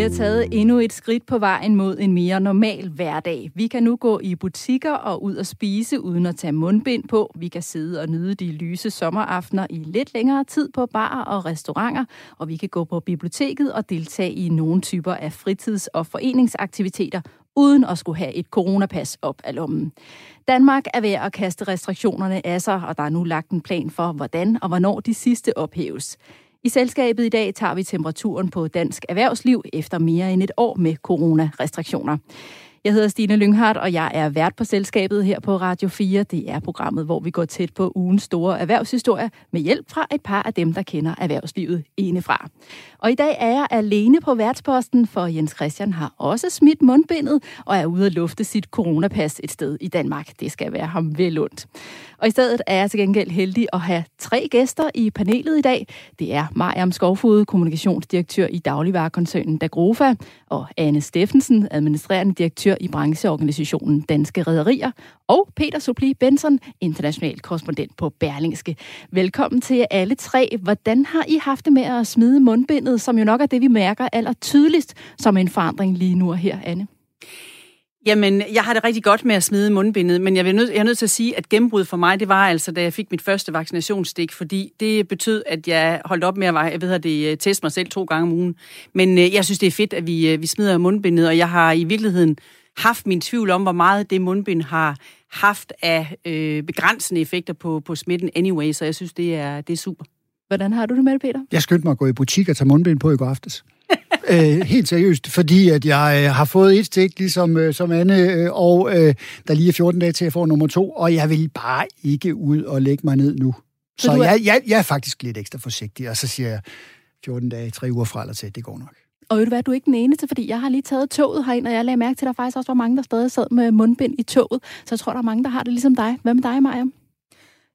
har taget endnu et skridt på vejen mod en mere normal hverdag. Vi kan nu gå i butikker og ud og spise uden at tage mundbind på. Vi kan sidde og nyde de lyse sommeraftener i lidt længere tid på barer og restauranter. Og vi kan gå på biblioteket og deltage i nogle typer af fritids- og foreningsaktiviteter uden at skulle have et coronapas op af lommen. Danmark er ved at kaste restriktionerne af sig, og der er nu lagt en plan for, hvordan og hvornår de sidste ophæves. I selskabet i dag tager vi temperaturen på dansk erhvervsliv efter mere end et år med coronarestriktioner. Jeg hedder Stine Lynghardt, og jeg er vært på selskabet her på Radio 4. Det er programmet, hvor vi går tæt på ugens store erhvervshistorie med hjælp fra et par af dem, der kender erhvervslivet indefra. Og i dag er jeg alene på værtsposten, for Jens Christian har også smidt mundbindet og er ude at lufte sit coronapas et sted i Danmark. Det skal være ham vel ondt. Og i stedet er jeg til gengæld heldig at have tre gæster i panelet i dag. Det er Mariam Skovfod, kommunikationsdirektør i dagligvarekoncernen Dagrofa, og Anne Steffensen, administrerende direktør i brancheorganisationen Danske Rederier, og Peter Supli Benson, international korrespondent på Berlingske. Velkommen til jer alle tre. Hvordan har I haft det med at smide mundbindet, som jo nok er det, vi mærker aller tydeligst som en forandring lige nu og her, Anne? Jamen, jeg har det rigtig godt med at smide mundbindet, men jeg, vil nød, jeg er nødt til at sige, at gennembrud for mig, det var altså, da jeg fik mit første vaccinationsstik, fordi det betød, at jeg holdt op med at jeg ved, at det, øh, teste mig selv to gange om ugen. Men øh, jeg synes, det er fedt, at vi, øh, vi smider mundbindet, og jeg har i virkeligheden haft min tvivl om, hvor meget det mundbind har haft af øh, begrænsende effekter på, på smitten anyway, så jeg synes, det er, det er super. Hvordan har du det med det, Peter? Jeg skyndte mig at gå i butik og tage mundbind på i går aftes. øh, helt seriøst, fordi at jeg øh, har fået et stik, ligesom øh, som Anne, øh, og øh, der lige er 14 dage til at få nummer to, og jeg vil bare ikke ud og lægge mig ned nu. Så, så er... jeg, jeg, jeg er faktisk lidt ekstra forsigtig, og så siger jeg 14 dage, tre uger fra eller til, det går nok. Og ved du hvad, du er ikke den eneste, fordi jeg har lige taget toget herind, og jeg lagde mærke til, at der faktisk også var mange, der stadig sad med mundbind i toget. Så jeg tror, der er mange, der har det ligesom dig. Hvad med dig, Maja?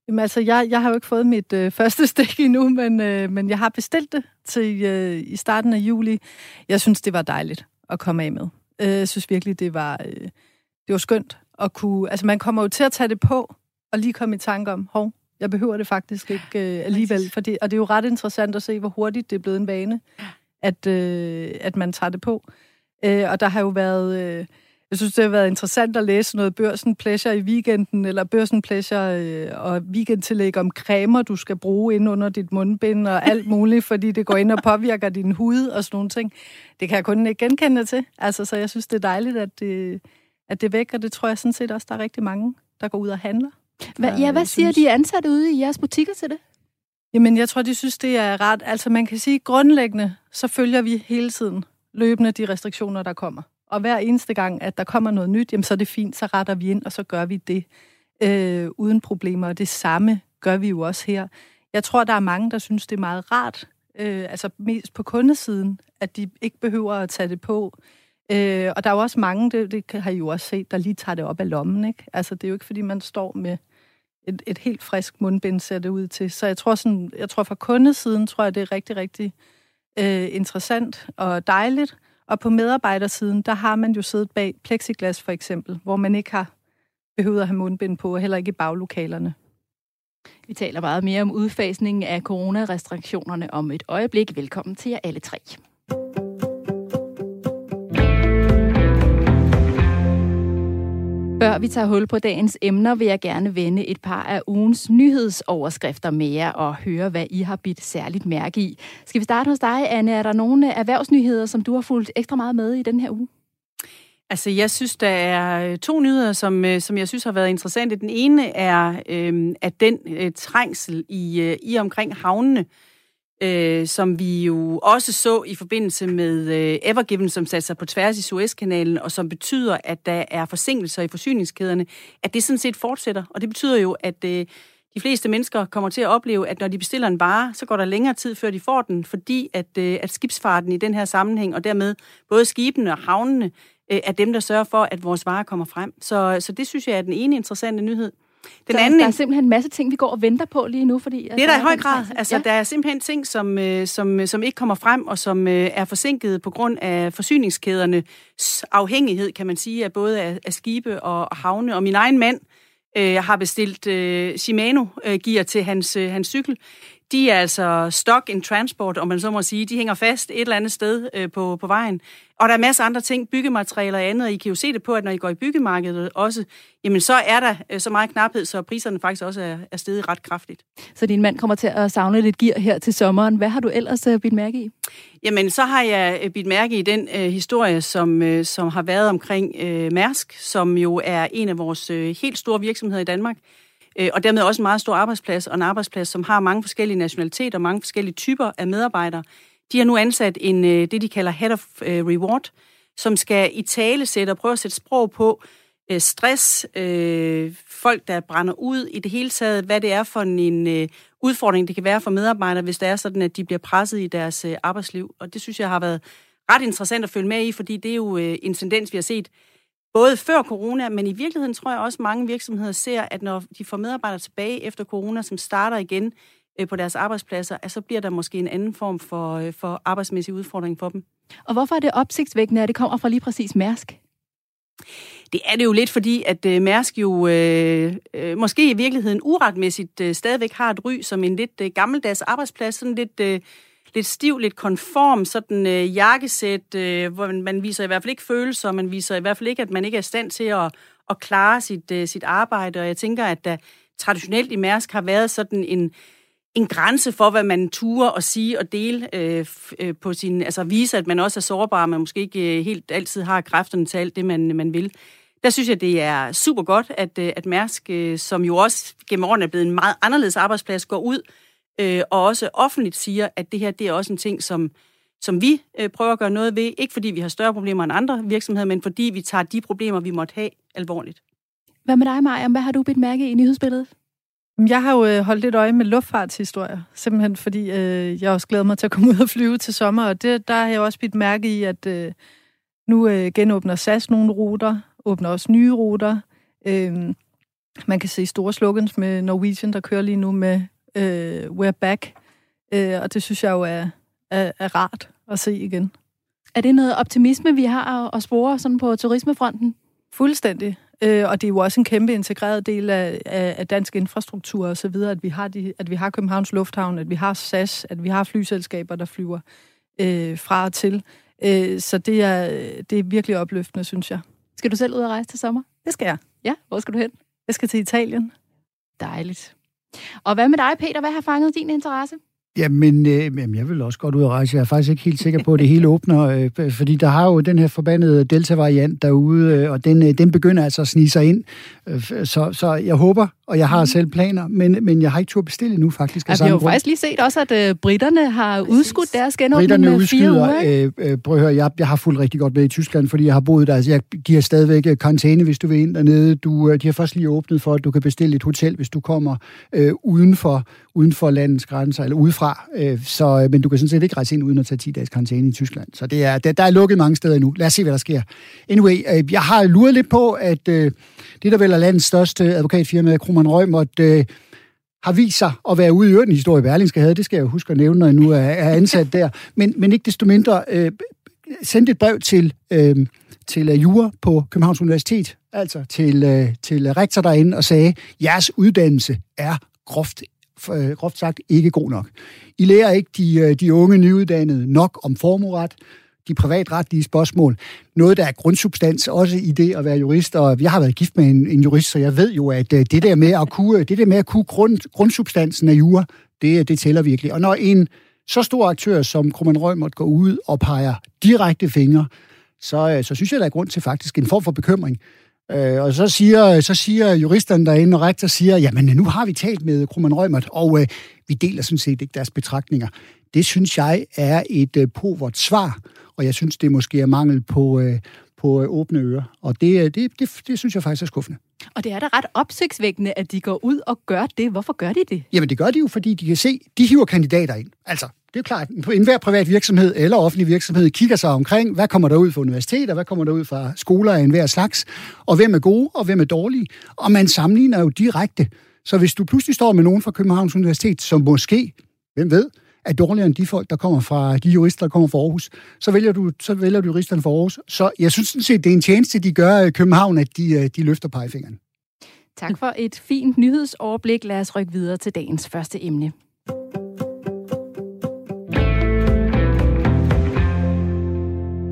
Jamen altså, jeg, jeg har jo ikke fået mit øh, første stik endnu, men, øh, men jeg har bestilt det til øh, i starten af juli. Jeg synes, det var dejligt at komme af med. Øh, jeg synes virkelig, det var, øh, det var skønt at kunne... Altså, man kommer jo til at tage det på, og lige komme i tanke om, hov, jeg behøver det faktisk ikke øh, alligevel. For det, og det er jo ret interessant at se, hvor hurtigt det er blevet en vane, at, øh, at man tager det på. Øh, og der har jo været... Øh, jeg synes, det har været interessant at læse noget Børsen Pleasure i weekenden, eller Børsen Pleasure øh, og weekendtillæg om cremer, du skal bruge ind under dit mundbind og alt muligt, fordi det går ind og påvirker din hud og sådan nogle ting. Det kan jeg kun ikke genkende til. Altså, så jeg synes, det er dejligt, at det, at det er væk, og det tror jeg sådan set også, der er rigtig mange, der går ud og handler. Hva, ja, hvad siger synes... de ansatte ude i jeres butikker til det? Jamen, jeg tror, de synes, det er ret. Altså, man kan sige, grundlæggende, så følger vi hele tiden løbende de restriktioner, der kommer. Og hver eneste gang, at der kommer noget nyt, jamen, så er det fint, så retter vi ind, og så gør vi det øh, uden problemer. Og det samme gør vi jo også her. Jeg tror, der er mange, der synes, det er meget rart, øh, altså mest på kundesiden, at de ikke behøver at tage det på. Øh, og der er jo også mange, det, det har I jo også set, der lige tager det op af lommen. Ikke? Altså, det er jo ikke, fordi man står med et, et helt frisk mundbind, ser det ud til. Så jeg tror, sådan, jeg tror fra kundesiden, tror jeg, det er rigtig, rigtig øh, interessant og dejligt. Og på medarbejdersiden, der har man jo siddet bag plexiglas for eksempel, hvor man ikke har behøvet at have mundbind på, heller ikke i baglokalerne. Vi taler meget mere om udfasningen af coronarestriktionerne om et øjeblik. Velkommen til jer alle tre. Før vi tager hul på dagens emner, vil jeg gerne vende et par af ugens nyhedsoverskrifter med jer og høre, hvad I har bidt særligt mærke i. Skal vi starte hos dig, Anne? Er der nogle erhvervsnyheder, som du har fulgt ekstra meget med i den her uge? Altså, jeg synes, der er øh, to nyheder, som, øh, som jeg synes har været interessante. Den ene er, øh, at den øh, trængsel i, øh, i omkring havnene, øh, øh, som vi jo også så i forbindelse med øh, Evergiven, som satte sig på tværs i Suezkanalen, og som betyder, at der er forsinkelser i forsyningskæderne, at det sådan set fortsætter. Og det betyder jo, at øh, de fleste mennesker kommer til at opleve, at når de bestiller en vare, så går der længere tid, før de får den, fordi at, øh, at skibsfarten i den her sammenhæng, og dermed både skibene og havnene, øh, er dem, der sørger for, at vores varer kommer frem. Så, så det synes jeg er den ene interessante nyhed. Den så anden, der er simpelthen en masse ting, vi går og venter på lige nu, fordi... Det er der i høj grad. Altså, ja. der er simpelthen ting, som, øh, som, som ikke kommer frem, og som øh, er forsinket på grund af forsyningskædernes afhængighed, kan man sige, af både af, af skibe og, og havne. Og min egen mand øh, har bestilt øh, Shimano-gear til hans, øh, hans cykel. De er altså stock in transport, om man så må sige. De hænger fast et eller andet sted øh, på, på vejen. Og der er masser af andre ting, byggematerialer og andet, og I kan jo se det på, at når I går i byggemarkedet også, jamen så er der øh, så meget knaphed, så priserne faktisk også er, er steget ret kraftigt. Så din mand kommer til at savne lidt gear her til sommeren. Hvad har du ellers uh, bidt mærke i? Jamen, så har jeg øh, bidt mærke i den øh, historie, som, øh, som har været omkring øh, Mærsk, som jo er en af vores øh, helt store virksomheder i Danmark, øh, Øh, og dermed også en meget stor arbejdsplads, og en arbejdsplads, som har mange forskellige nationaliteter og mange forskellige typer af medarbejdere. De har nu ansat en, øh, det, de kalder Head of øh, Reward, som skal i tale sætte og prøve at sætte sprog på øh, stress, øh, folk, der brænder ud i det hele taget, hvad det er for en øh, udfordring, det kan være for medarbejdere, hvis det er sådan, at de bliver presset i deres øh, arbejdsliv. Og det synes jeg har været ret interessant at følge med i, fordi det er jo øh, en tendens, vi har set både før corona, men i virkeligheden tror jeg også, at mange virksomheder ser, at når de får medarbejdere tilbage efter corona, som starter igen øh, på deres arbejdspladser, at så bliver der måske en anden form for, øh, for arbejdsmæssig udfordring for dem. Og hvorfor er det opsigtsvækkende, at det kommer fra lige præcis Mærsk? Det er det jo lidt, fordi at øh, Mærsk jo øh, øh, måske i virkeligheden uretmæssigt øh, stadigvæk har et ry som en lidt øh, gammeldags arbejdsplads, sådan lidt, øh, lidt stiv, lidt konform, sådan øh, jakkesæt, øh, hvor man, man viser i hvert fald ikke følelser, man viser i hvert fald ikke, at man ikke er i stand til at, at klare sit, øh, sit arbejde, og jeg tænker, at der traditionelt i Mærsk har været sådan en, en grænse for, hvad man turer og sige og dele øh, øh, på sin, altså vise, at man også er sårbar, man måske ikke øh, helt altid har kræfterne til alt det, man, man vil. Der synes jeg, det er super godt, at, øh, at Mærsk, øh, som jo også gennem årene er blevet en meget anderledes arbejdsplads, går ud øh, og også offentligt siger, at det her det er også en ting, som, som vi øh, prøver at gøre noget ved. Ikke fordi vi har større problemer end andre virksomheder, men fordi vi tager de problemer, vi måtte have, alvorligt. Hvad med dig, Maja? Hvad har du bidt mærke i nyhedsbilledet? Jeg har jo holdt lidt øje med luftfartshistorier, simpelthen fordi øh, jeg også glæder mig til at komme ud og flyve til sommer, og det, der har jeg også bidt mærke i, at øh, nu øh, genåbner SAS nogle ruter, åbner også nye ruter. Øh, man kan se store slogans med Norwegian, der kører lige nu med øh, We're Back, øh, og det synes jeg jo er, er, er rart at se igen. Er det noget optimisme, vi har at spore sådan på turismefronten? Fuldstændig. Øh, og det er jo også en kæmpe integreret del af, af, af dansk infrastruktur og så videre, at vi har de, at vi har Københavns Lufthavn, at vi har SAS, at vi har flyselskaber, der flyver øh, fra og til. Øh, så det er, det er virkelig opløftende, synes jeg. Skal du selv ud og rejse til sommer? Det skal jeg. Ja, hvor skal du hen? Jeg skal til Italien. Dejligt. Og hvad med dig, Peter? Hvad har fanget din interesse? Jamen, øh, jamen, jeg vil også godt ud og rejse. Jeg er faktisk ikke helt sikker på, at det hele åbner, øh, fordi der har jo den her forbandede Delta-variant derude, øh, og den, øh, den begynder altså at snige sig ind. Øh, så, så jeg håber, og jeg har mm. selv planer, men, men jeg har ikke tur bestille nu faktisk. Ja, vi har jo faktisk lige set også, at øh, britterne har udskudt deres genåbning britterne med fire uger. Øh, øh, prøv at høre, jeg, jeg har fulgt rigtig godt med i Tyskland, fordi jeg har boet der. Altså, jeg giver stadigvæk øh, karantæne, hvis du vil ind dernede. Du, øh, de har først lige åbnet for, at du kan bestille et hotel, hvis du kommer øh, uden, for, uden for landets grænser, eller udefra. Øh, så, men du kan sådan set ikke rejse ind uden at tage 10 dages karantæne i Tyskland. Så det er, der, der er lukket mange steder nu. Lad os se, hvad der sker. Anyway, øh, jeg har luret lidt på, at øh, det, der vel er landets største advokatfirma, Krummeren Rømert, øh, har vist sig at være ude i øvrigt en historie, Berlingske havde. Det skal jeg jo huske at nævne, når jeg nu er, er ansat der. Men, men ikke desto mindre øh, sendte et brev til, øh, til uh, Jura på Københavns Universitet, altså til, øh, til rektor derinde, og sagde, jeres uddannelse er groft, øh, groft sagt ikke god nok. I lærer ikke de, øh, de unge nyuddannede nok om formueret, de privatretlige spørgsmål. Noget, der er grundsubstans også i det at være jurist, og jeg har været gift med en, en jurist, så jeg ved jo, at øh, det der med at kunne, det der med at kunne grund, grundsubstansen af jura, det, det tæller virkelig. Og når en så stor aktør som Krummen Røg måtte går ud og peger direkte fingre, så, øh, så synes jeg, der er grund til faktisk en form for bekymring. Øh, og så siger, så siger juristerne derinde, og rektor siger, jamen nu har vi talt med Krummen Rømert, og øh, vi deler sådan set ikke deres betragtninger. Det synes jeg er et øh, povert svar, og jeg synes, det måske er mangel på, øh, på øh, åbne ører. Og det, øh, det, det, det synes jeg faktisk er skuffende. Og det er da ret opsigtsvækkende, at de går ud og gør det. Hvorfor gør de det? Jamen det gør de jo, fordi de kan se, de hiver kandidater ind. Altså, det er klart, på enhver privat virksomhed eller offentlig virksomhed kigger sig omkring, hvad kommer der ud fra universiteter, hvad kommer der ud fra skoler af enhver slags, og hvem er gode, og hvem er dårlige. Og man sammenligner jo direkte. Så hvis du pludselig står med nogen fra Københavns Universitet, som måske, hvem ved, er dårligere end de folk, der kommer fra de jurister, der kommer fra Aarhus, så vælger du, så vælger du juristerne fra Aarhus. Så jeg synes sådan set, det er en tjeneste, de gør i København, at de, øh, de løfter pegefingeren. Tak for et fint nyhedsoverblik. Lad os rykke videre til dagens første emne.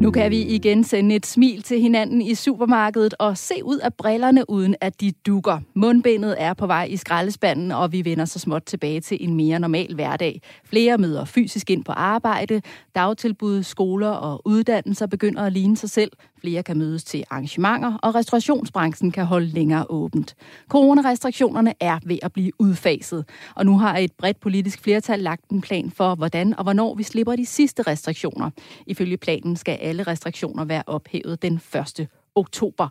Nu kan vi igen sende et smil til hinanden i supermarkedet og se ud af brillerne, uden at de dukker. Mundbindet er på vej i skraldespanden, og vi vender så småt tilbage til en mere normal hverdag. Flere møder fysisk ind på arbejde, dagtilbud, skoler og uddannelser begynder at ligne sig selv. Flere kan mødes til arrangementer, og restaurationsbranchen kan holde længere åbent. Coronarestriktionerne er ved at blive udfaset, og nu har et bredt politisk flertal lagt en plan for, hvordan og hvornår vi slipper de sidste restriktioner. Ifølge planen skal alle restriktioner være ophævet den 1. oktober.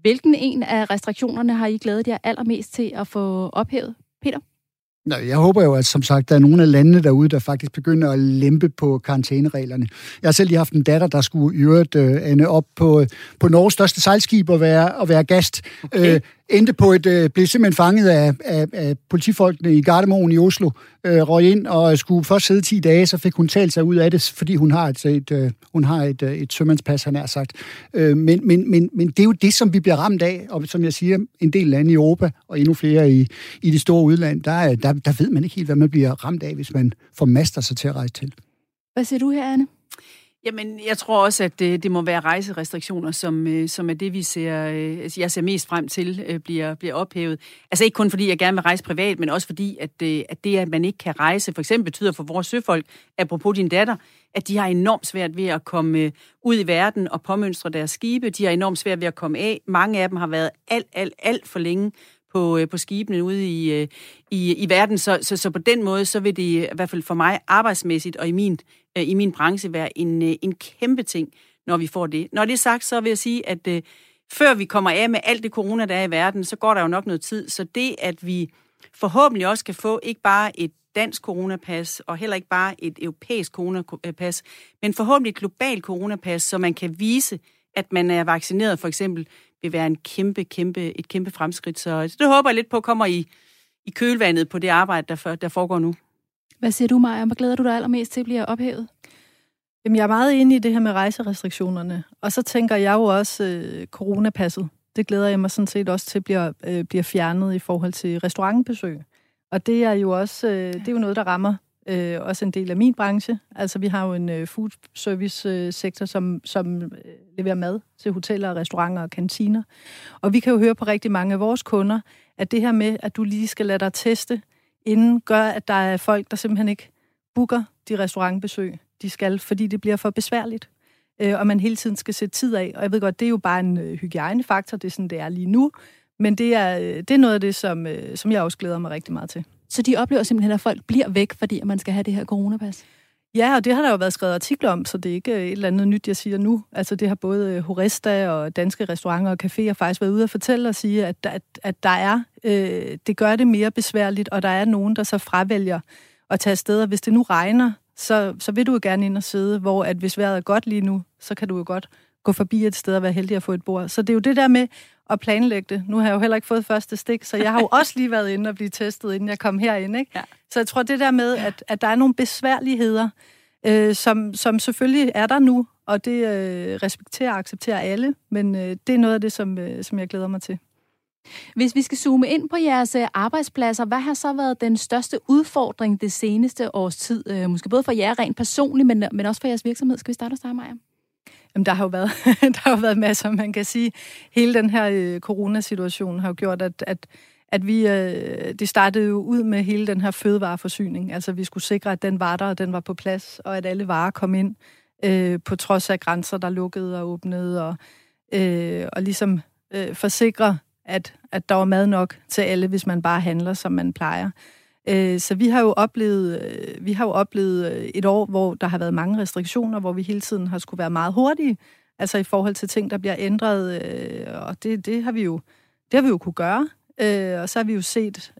Hvilken en af restriktionerne har I glædet jer allermest til at få ophævet, Peter? Nå, jeg håber jo, at som sagt, der er nogle af landene derude, der faktisk begynder at lempe på karantænereglerne. Jeg har selv lige haft en datter, der skulle i øvrigt øh, ende op på, på Norges største sejlskib og være, og være gast. Okay. Øh, endte på et, øh, blev simpelthen fanget af, af, af politifolkene i Gardermoen i Oslo, øh, røg ind og skulle først sidde 10 dage, så fik hun talt sig ud af det, fordi hun har et, et, øh, hun har et, øh, et sømandspas, han har sagt. Øh, men, men, men, men det er jo det, som vi bliver ramt af, og som jeg siger, en del lande i Europa, og endnu flere i, i det store udland, der, der, der ved man ikke helt, hvad man bliver ramt af, hvis man formaster sig til at rejse til. Hvad siger du her, Anne? Jamen, jeg tror også, at det, det må være rejserestriktioner, som, øh, som er det, vi ser, altså, jeg ser mest frem til, bliver, bliver ophævet. Altså ikke kun fordi, jeg gerne vil rejse privat, men også fordi, at, at det, at man ikke kan rejse, for eksempel betyder for vores søfolk, apropos din datter, at de har enormt svært ved at komme ud i verden og påmønstre deres skibe. De har enormt svært ved at komme af. Mange af dem har været alt, alt, alt for længe på, på skibene ude i, i, i verden. Så, så, så på den måde, så vil det i hvert fald for mig arbejdsmæssigt og i min øh, i min branche være en, øh, en kæmpe ting, når vi får det. Når det er sagt, så vil jeg sige, at øh, før vi kommer af med alt det corona, der er i verden, så går der jo nok noget tid. Så det, at vi forhåbentlig også kan få ikke bare et dansk coronapas, og heller ikke bare et europæisk coronapas, men forhåbentlig et globalt coronapas, så man kan vise, at man er vaccineret for eksempel, vil være en kæmpe, kæmpe, et kæmpe fremskridt. Så det håber jeg lidt på kommer i, i kølvandet på det arbejde, der, for, der foregår nu. Hvad siger du, Maja? Hvad glæder du dig allermest til at blive ophævet? Jamen, jeg er meget enig i det her med rejserestriktionerne. Og så tænker jeg jo også øh, coronapasset. Det glæder jeg mig sådan set også til bliver, øh, bliver fjernet i forhold til restaurantbesøg. Og det er jo også øh, det er jo noget, der rammer øh, også en del af min branche. Altså, vi har jo en øh, food service øh, sektor, som, som øh, leverer mad til hoteller, restauranter og kantiner. Og vi kan jo høre på rigtig mange af vores kunder, at det her med, at du lige skal lade dig teste, inden gør, at der er folk, der simpelthen ikke booker de restaurantbesøg, de skal, fordi det bliver for besværligt. Øh, og man hele tiden skal sætte tid af. Og jeg ved godt, det er jo bare en øh, hygiejnefaktor, det er sådan, det er lige nu. Men det er, øh, det er noget af det, som, øh, som jeg også glæder mig rigtig meget til. Så de oplever simpelthen, at folk bliver væk, fordi man skal have det her coronapas? Ja, og det har der jo været skrevet artikler om, så det er ikke øh, et eller andet nyt, jeg siger nu. Altså det har både øh, Horesta og danske restauranter og caféer faktisk været ude at fortælle og sige, at, at, at der er, øh, det gør det mere besværligt, og der er nogen, der så fravælger at tage afsted. Og hvis det nu regner, så, så vil du jo gerne ind og sidde, hvor at hvis vejret er godt lige nu, så kan du jo godt gå forbi et sted og være heldig at få et bord. Så det er jo det der med at planlægge det. Nu har jeg jo heller ikke fået første stik, så jeg har jo også lige været inde og blive testet, inden jeg kom herind. Ikke? Ja. Så jeg tror, det der med, at, at der er nogle besværligheder, øh, som, som selvfølgelig er der nu, og det øh, respekterer og accepterer alle, men øh, det er noget af det, som, øh, som jeg glæder mig til. Hvis vi skal zoome ind på jeres øh, arbejdspladser, hvad har så været den største udfordring det seneste års tid? Øh, måske både for jer rent personligt, men, men også for jeres virksomhed. Skal vi starte hos dig, Maja? Jamen, der har jo været, der har jo været masser, man kan sige. Hele den her øh, coronasituation har jo gjort, at, at, at vi, øh, det startede jo ud med hele den her fødevareforsyning. Altså, vi skulle sikre, at den var der, og den var på plads, og at alle varer kom ind, øh, på trods af grænser, der lukkede og åbnede, og, øh, og ligesom øh, forsikre, at, at der var mad nok til alle, hvis man bare handler, som man plejer. Øh, så vi har jo oplevet, øh, vi har jo oplevet øh, et år, hvor der har været mange restriktioner, hvor vi hele tiden har skulle være meget hurtige, altså i forhold til ting, der bliver ændret, øh, og det, det har vi jo det har vi jo kunne gøre. Og så har vi jo set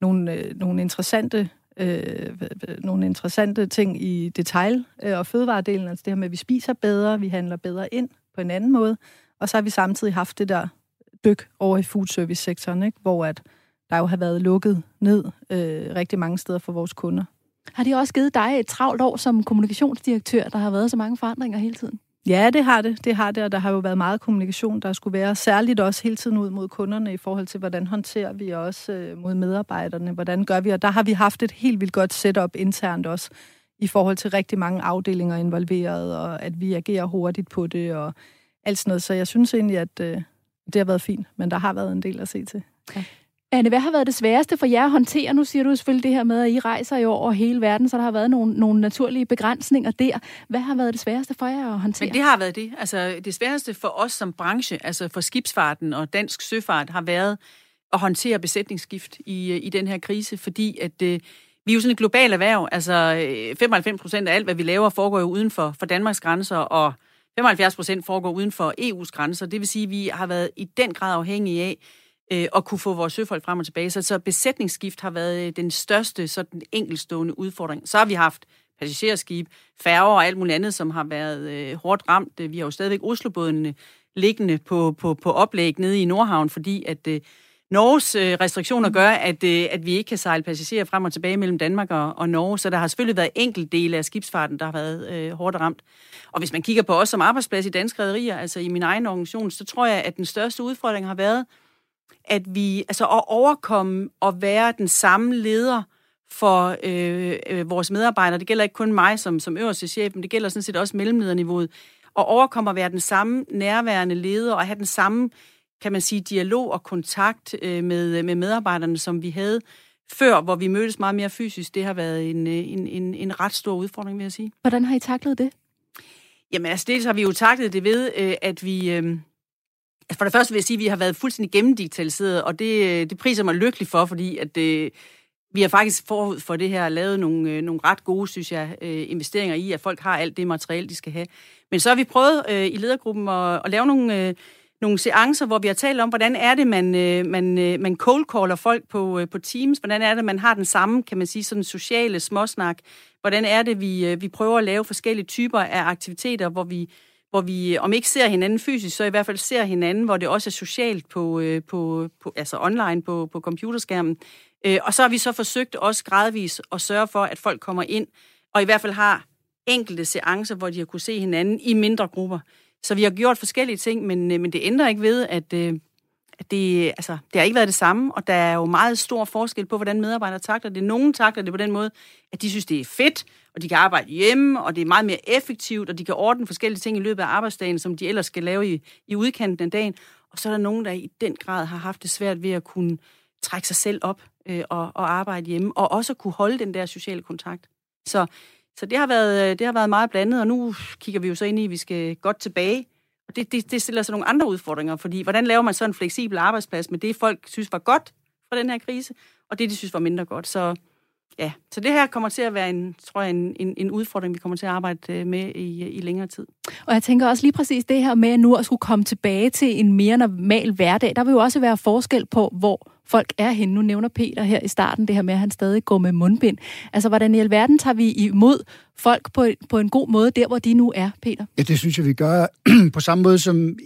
nogle, nogle interessante nogle interessante ting i detail- og fødevaredelen, altså det her med, at vi spiser bedre, vi handler bedre ind på en anden måde, og så har vi samtidig haft det der dyk over i foodservice-sektoren, ikke? hvor at der jo har været lukket ned øh, rigtig mange steder for vores kunder. Har de også givet dig et travlt år som kommunikationsdirektør, der har været så mange forandringer hele tiden? Ja, det har det. Det har det, og der har jo været meget kommunikation, der skulle være. Særligt også hele tiden ud mod kunderne i forhold til, hvordan håndterer vi også øh, mod medarbejderne, hvordan gør vi, og der har vi haft et helt vildt godt setup internt også, i forhold til rigtig mange afdelinger involveret, og at vi agerer hurtigt på det, og alt sådan noget. Så jeg synes egentlig, at øh, det har været fint, men der har været en del at se til. Ja. Anne, hvad har været det sværeste for jer at håndtere? Nu siger du selvfølgelig det her med, at I rejser jo over hele verden, så der har været nogle, nogle naturlige begrænsninger der. Hvad har været det sværeste for jer at håndtere? Men det har været det. Altså, det sværeste for os som branche, altså for skibsfarten og dansk søfart, har været at håndtere besætningsskift i, øh, i den her krise, fordi at øh, vi er jo sådan et globalt erhverv. Altså øh, 95 procent af alt, hvad vi laver, foregår jo uden for, for Danmarks grænser, og 75 procent foregår uden for EU's grænser. Det vil sige, at vi har været i den grad afhængige af øh, at kunne få vores søfolk frem og tilbage. Så, så besætningsskift har været øh, den største sådan enkelstående udfordring. Så har vi haft passagerskib, færger og alt muligt andet, som har været øh, hårdt ramt. Vi har jo stadigvæk Oslobådene liggende på, på, på oplæg nede i Nordhavn, fordi at øh, Norges øh, restriktioner gør, at, øh, at vi ikke kan sejle passagerer frem og tilbage mellem Danmark og, og Norge, så der har selvfølgelig været enkelt dele af skibsfarten, der har været øh, hårdt ramt. Og hvis man kigger på os som arbejdsplads i danske rederier, altså i min egen organisation, så tror jeg, at den største udfordring har været, at vi, altså at overkomme og være den samme leder for øh, øh, vores medarbejdere. Det gælder ikke kun mig som, som øverste chef, men det gælder sådan set også mellemlederniveauet. Og overkomme at være den samme nærværende leder og have den samme kan man sige, dialog og kontakt øh, med, med medarbejderne, som vi havde før, hvor vi mødtes meget mere fysisk, det har været en, øh, en, en, en ret stor udfordring, vil jeg sige. Hvordan har I taklet det? Jamen altså, dels har vi jo taklet det ved, øh, at vi... Øh, for det første vil jeg sige, at vi har været fuldstændig gennemdigitaliseret, og det, det priser mig lykkelig for, fordi at øh, vi har faktisk forud for det her lavet nogle, øh, nogle ret gode, synes jeg, øh, investeringer i, at folk har alt det materiale, de skal have. Men så har vi prøvet øh, i ledergruppen at, at lave nogle... Øh, nogle seancer, hvor vi har talt om, hvordan er det, man, øh, man, øh, man cold-caller folk på, øh, på Teams, hvordan er det, man har den samme, kan man sige, sådan sociale småsnak, hvordan er det, vi, øh, vi prøver at lave forskellige typer af aktiviteter, hvor vi, hvor vi om ikke ser hinanden fysisk, så i hvert fald ser hinanden, hvor det også er socialt på, øh, på, på altså online på, på computerskærmen. Øh, og så har vi så forsøgt også gradvist at sørge for, at folk kommer ind, og i hvert fald har enkelte seancer, hvor de har kunne se hinanden i mindre grupper. Så vi har gjort forskellige ting, men, øh, men det ændrer ikke ved, at, at det, altså, det har ikke været det samme, og der er jo meget stor forskel på, hvordan medarbejdere takler det. Nogle takler det på den måde, at de synes, det er fedt, og de kan arbejde hjemme, og det er meget mere effektivt, og de kan ordne forskellige ting i løbet af arbejdsdagen, som de ellers skal lave i, i udkanten af dagen. Og så er der nogen, der i den grad har haft det svært ved at kunne trække sig selv op øh, og, og arbejde hjemme, og også kunne holde den der sociale kontakt. Så så det har, været, øh, det har været meget blandet, og nu kigger vi jo så ind i, at vi skal godt tilbage. Og det, det, det stiller så nogle andre udfordringer, fordi hvordan laver man så en fleksibel arbejdsplads med det, folk synes var godt fra den her krise, og det, de synes var mindre godt. Så ja, så det her kommer til at være en, tror jeg, en, en, en udfordring, vi kommer til at arbejde øh, med i, i længere tid. Og jeg tænker også lige præcis det her med nu at skulle komme tilbage til en mere normal hverdag. Der vil jo også være forskel på, hvor folk er henne. Nu nævner Peter her i starten det her med, at han stadig går med mundbind. Altså, hvordan i alverden tager vi imod folk på, på en god måde, der hvor de nu er, Peter? Ja, det synes jeg, vi gør på samme måde som,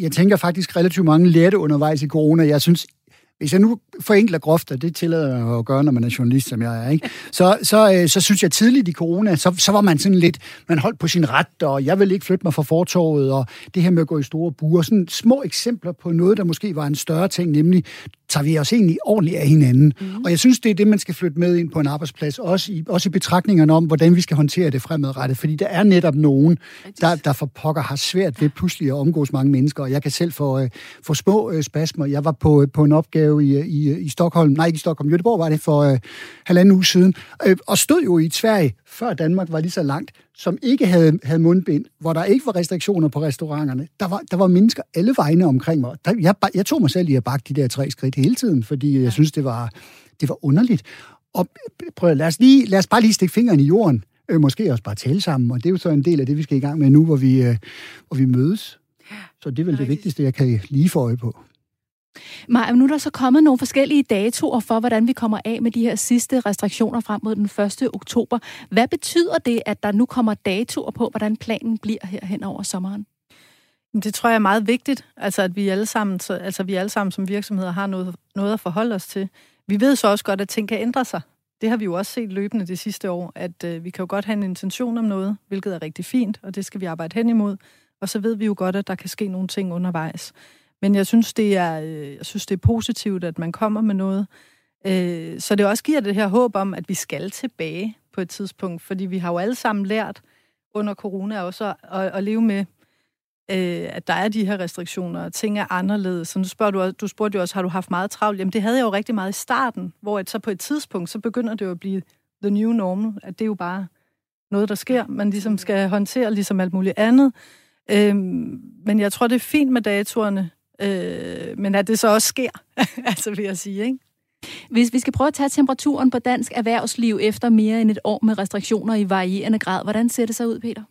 jeg tænker faktisk relativt mange lærte undervejs i corona. Jeg synes hvis jeg nu forenkler groft, og det tillader jeg at gøre, når man er journalist, som jeg er, ikke? Så, så, øh, så synes jeg tidligt i corona, så, så var man sådan lidt, man holdt på sin ret, og jeg vil ikke flytte mig fra fortorvet, og det her med at gå i store buer. Sådan små eksempler på noget, der måske var en større ting, nemlig tager vi os egentlig ordentligt af hinanden. Mm. Og jeg synes, det er det, man skal flytte med ind på en arbejdsplads, også i, også i betragtningerne om, hvordan vi skal håndtere det fremadrettet. Fordi der er netop nogen, der, der for pokker har svært ved pludselig at omgås mange mennesker, og jeg kan selv få, uh, få små uh, spasmer. Jeg var på, på en opgave i, i, i Stockholm, nej ikke i Stockholm, Göteborg var det for uh, halvanden uge siden, uh, og stod jo i et Sverige, før Danmark var lige så langt, som ikke havde, havde mundbind, hvor der ikke var restriktioner på restauranterne. Der var, der var mennesker alle vegne omkring mig. Der, jeg, jeg tog mig selv i at bakke de der tre skridt hele tiden, fordi jeg synes, det var, det var underligt. Og prøv, lad, os lige, lad os bare lige stikke fingeren i jorden. Øh, måske også bare tale sammen, og det er jo så en del af det, vi skal i gang med nu, hvor vi, øh, hvor vi mødes. Så det er vel det vigtigste, jeg kan lige få øje på. Maja, nu er der så kommet nogle forskellige datoer for, hvordan vi kommer af med de her sidste restriktioner frem mod den 1. oktober. Hvad betyder det, at der nu kommer datoer på, hvordan planen bliver her hen over sommeren? Det tror jeg er meget vigtigt, altså at vi alle sammen, altså vi alle sammen som virksomheder har noget, noget at forholde os til. Vi ved så også godt, at ting kan ændre sig. Det har vi jo også set løbende det sidste år, at øh, vi kan jo godt have en intention om noget, hvilket er rigtig fint, og det skal vi arbejde hen imod. Og så ved vi jo godt, at der kan ske nogle ting undervejs. Men jeg synes, det er, øh, jeg synes, det er positivt, at man kommer med noget, øh, så det også giver det her håb om, at vi skal tilbage på et tidspunkt, fordi vi har jo alle sammen lært under corona også at, at, at leve med, øh, at der er de her restriktioner, og ting er anderledes. Så nu spørger du, du spurgte jo også, har du haft meget travlt? Jamen det havde jeg jo rigtig meget i starten, hvor at så på et tidspunkt, så begynder det jo at blive the new normal, at det er jo bare noget, der sker, man ligesom skal håndtere, ligesom alt muligt andet. Øhm, men jeg tror, det er fint med datorerne, øh, men at det så også sker, altså vil jeg sige, ikke? Hvis vi skal prøve at tage temperaturen på dansk erhvervsliv efter mere end et år med restriktioner i varierende grad, hvordan ser det så ud, Peter?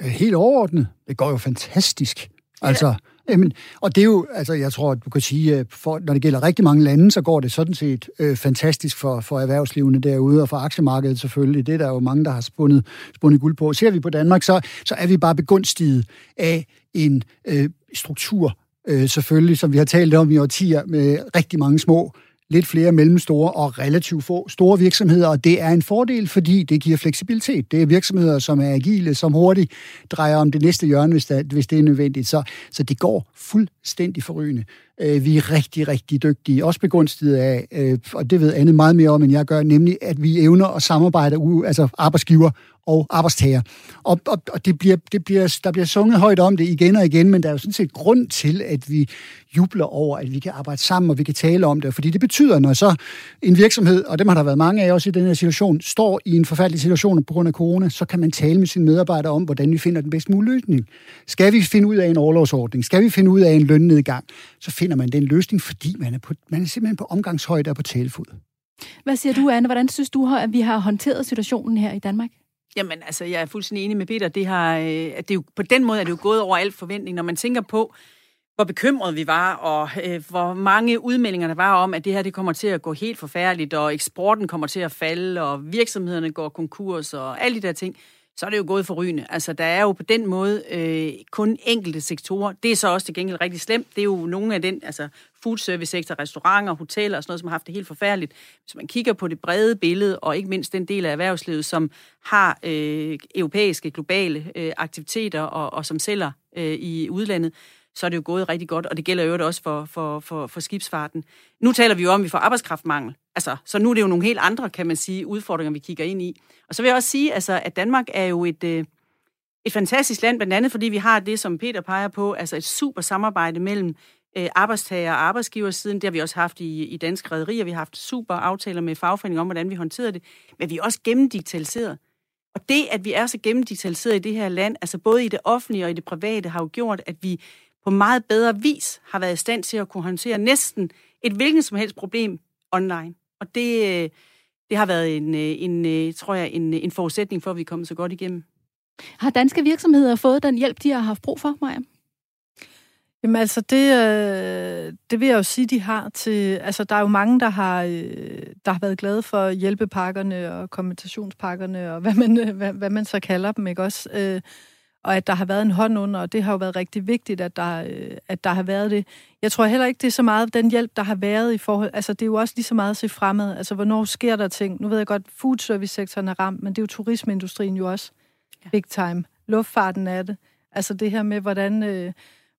Helt overordnet. Det går jo fantastisk. Altså, Jamen, og det er jo, altså jeg tror, at du kan sige, for, når det gælder rigtig mange lande, så går det sådan set øh, fantastisk for, for erhvervslivene derude, og for aktiemarkedet selvfølgelig. Det er der jo mange, der har spundet, spundet guld på. Ser vi på Danmark, så, så er vi bare begunstiget af en øh, struktur, øh, selvfølgelig, som vi har talt om i årtier, med rigtig mange små lidt flere mellemstore og relativt få store virksomheder, og det er en fordel, fordi det giver fleksibilitet. Det er virksomheder, som er agile, som hurtigt drejer om det næste hjørne, hvis, det, hvis det er nødvendigt. Så, så det går fuldstændig forrygende. Øh, vi er rigtig, rigtig dygtige, også begunstiget af, øh, og det ved Anne meget mere om, end jeg gør, nemlig at vi evner at samarbejde, altså arbejdsgiver og arbejdstager. Og, og, og det bliver, det bliver, der bliver sunget højt om det igen og igen, men der er jo sådan set grund til, at vi jubler over, at vi kan arbejde sammen, og vi kan tale om det. Fordi det betyder, når så en virksomhed, og dem har der været mange af os i den her situation, står i en forfærdelig situation på grund af corona, så kan man tale med sine medarbejdere om, hvordan vi finder den bedst mulige løsning. Skal vi finde ud af en overlovsordning? Skal vi finde ud af en lønnedgang? Så finder man den løsning, fordi man er, på, man er simpelthen på omgangshøjde og på talefod. Hvad siger du, Anne? Hvordan synes du, at vi har håndteret situationen her i Danmark? Jamen, altså, jeg er fuldstændig enig med Peter. Det har, øh, at det er jo, på den måde er det jo gået over al forventning. Når man tænker på, hvor bekymrede vi var, og øh, hvor mange udmeldinger der var om, at det her det kommer til at gå helt forfærdeligt, og eksporten kommer til at falde, og virksomhederne går konkurs, og alle de der ting så er det jo gået forrygende. Altså, der er jo på den måde øh, kun enkelte sektorer. Det er så også til gengæld rigtig slemt. Det er jo nogle af den, altså food service sektor, restauranter, hoteller og sådan noget, som har haft det helt forfærdeligt. Hvis man kigger på det brede billede, og ikke mindst den del af erhvervslivet, som har øh, europæiske, globale øh, aktiviteter, og, og som sælger øh, i udlandet, så er det jo gået rigtig godt, og det gælder jo også for, for, for, for skibsfarten. Nu taler vi jo om, at vi får arbejdskraftmangel. Altså, så nu er det jo nogle helt andre, kan man sige, udfordringer, vi kigger ind i. Og så vil jeg også sige, altså, at Danmark er jo et, øh, et fantastisk land, blandt andet fordi vi har det, som Peter peger på, altså et super samarbejde mellem øh, arbejdstager og arbejdsgiversiden. Det har vi også haft i, i danske rædderier. Vi har haft super aftaler med fagforeninger om, hvordan vi håndterer det. Men vi er også gennemdigitaliseret. Og det, at vi er så gennemdigitaliseret i det her land, altså både i det offentlige og i det private, har jo gjort, at vi på meget bedre vis har været i stand til at kunne håndtere næsten et hvilket som helst problem online. Og det, øh, det har været en, øh, en, øh, tror jeg, en, en forudsætning for, at vi er kommet så godt igennem. Har danske virksomheder fået den hjælp, de har haft brug for, Maja? Jamen altså, det, det vil jeg jo sige, de har til... Altså, der er jo mange, der har, der har været glade for hjælpepakkerne og kompensationspakkerne og hvad man, hvad, hvad man så kalder dem, ikke også? Og at der har været en hånd under, og det har jo været rigtig vigtigt, at der, øh, at der har været det. Jeg tror heller ikke, det er så meget den hjælp, der har været i forhold... Altså, det er jo også lige så meget at se fremad. Altså, hvornår sker der ting? Nu ved jeg godt, food service-sektoren er ramt, men det er jo turismeindustrien jo også big time. Luftfarten er det. Altså, det her med, hvordan... Øh,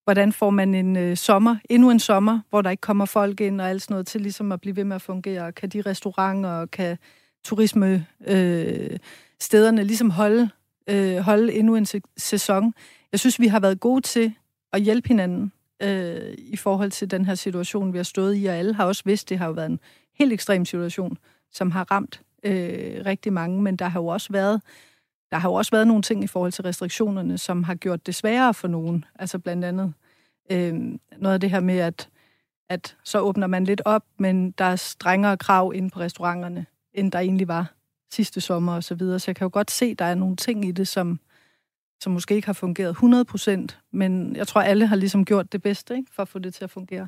hvordan får man en øh, sommer, endnu en sommer, hvor der ikke kommer folk ind og alt sådan noget til ligesom at blive ved med at fungere. Kan de restauranter og kan turisme øh, stederne ligesom holde øh, holde endnu en sæson. Jeg synes, vi har været gode til at hjælpe hinanden øh, i forhold til den her situation, vi har stået i, og alle har også vidst, det har jo været en helt ekstrem situation, som har ramt øh, rigtig mange, men der har jo også været der har jo også været nogle ting i forhold til restriktionerne, som har gjort det sværere for nogen. Altså blandt andet øh, noget af det her med, at, at så åbner man lidt op, men der er strengere krav inde på restauranterne, end der egentlig var sidste sommer og så videre. Så jeg kan jo godt se, at der er nogle ting i det, som, som måske ikke har fungeret 100 procent, men jeg tror, alle har ligesom gjort det bedste ikke, for at få det til at fungere.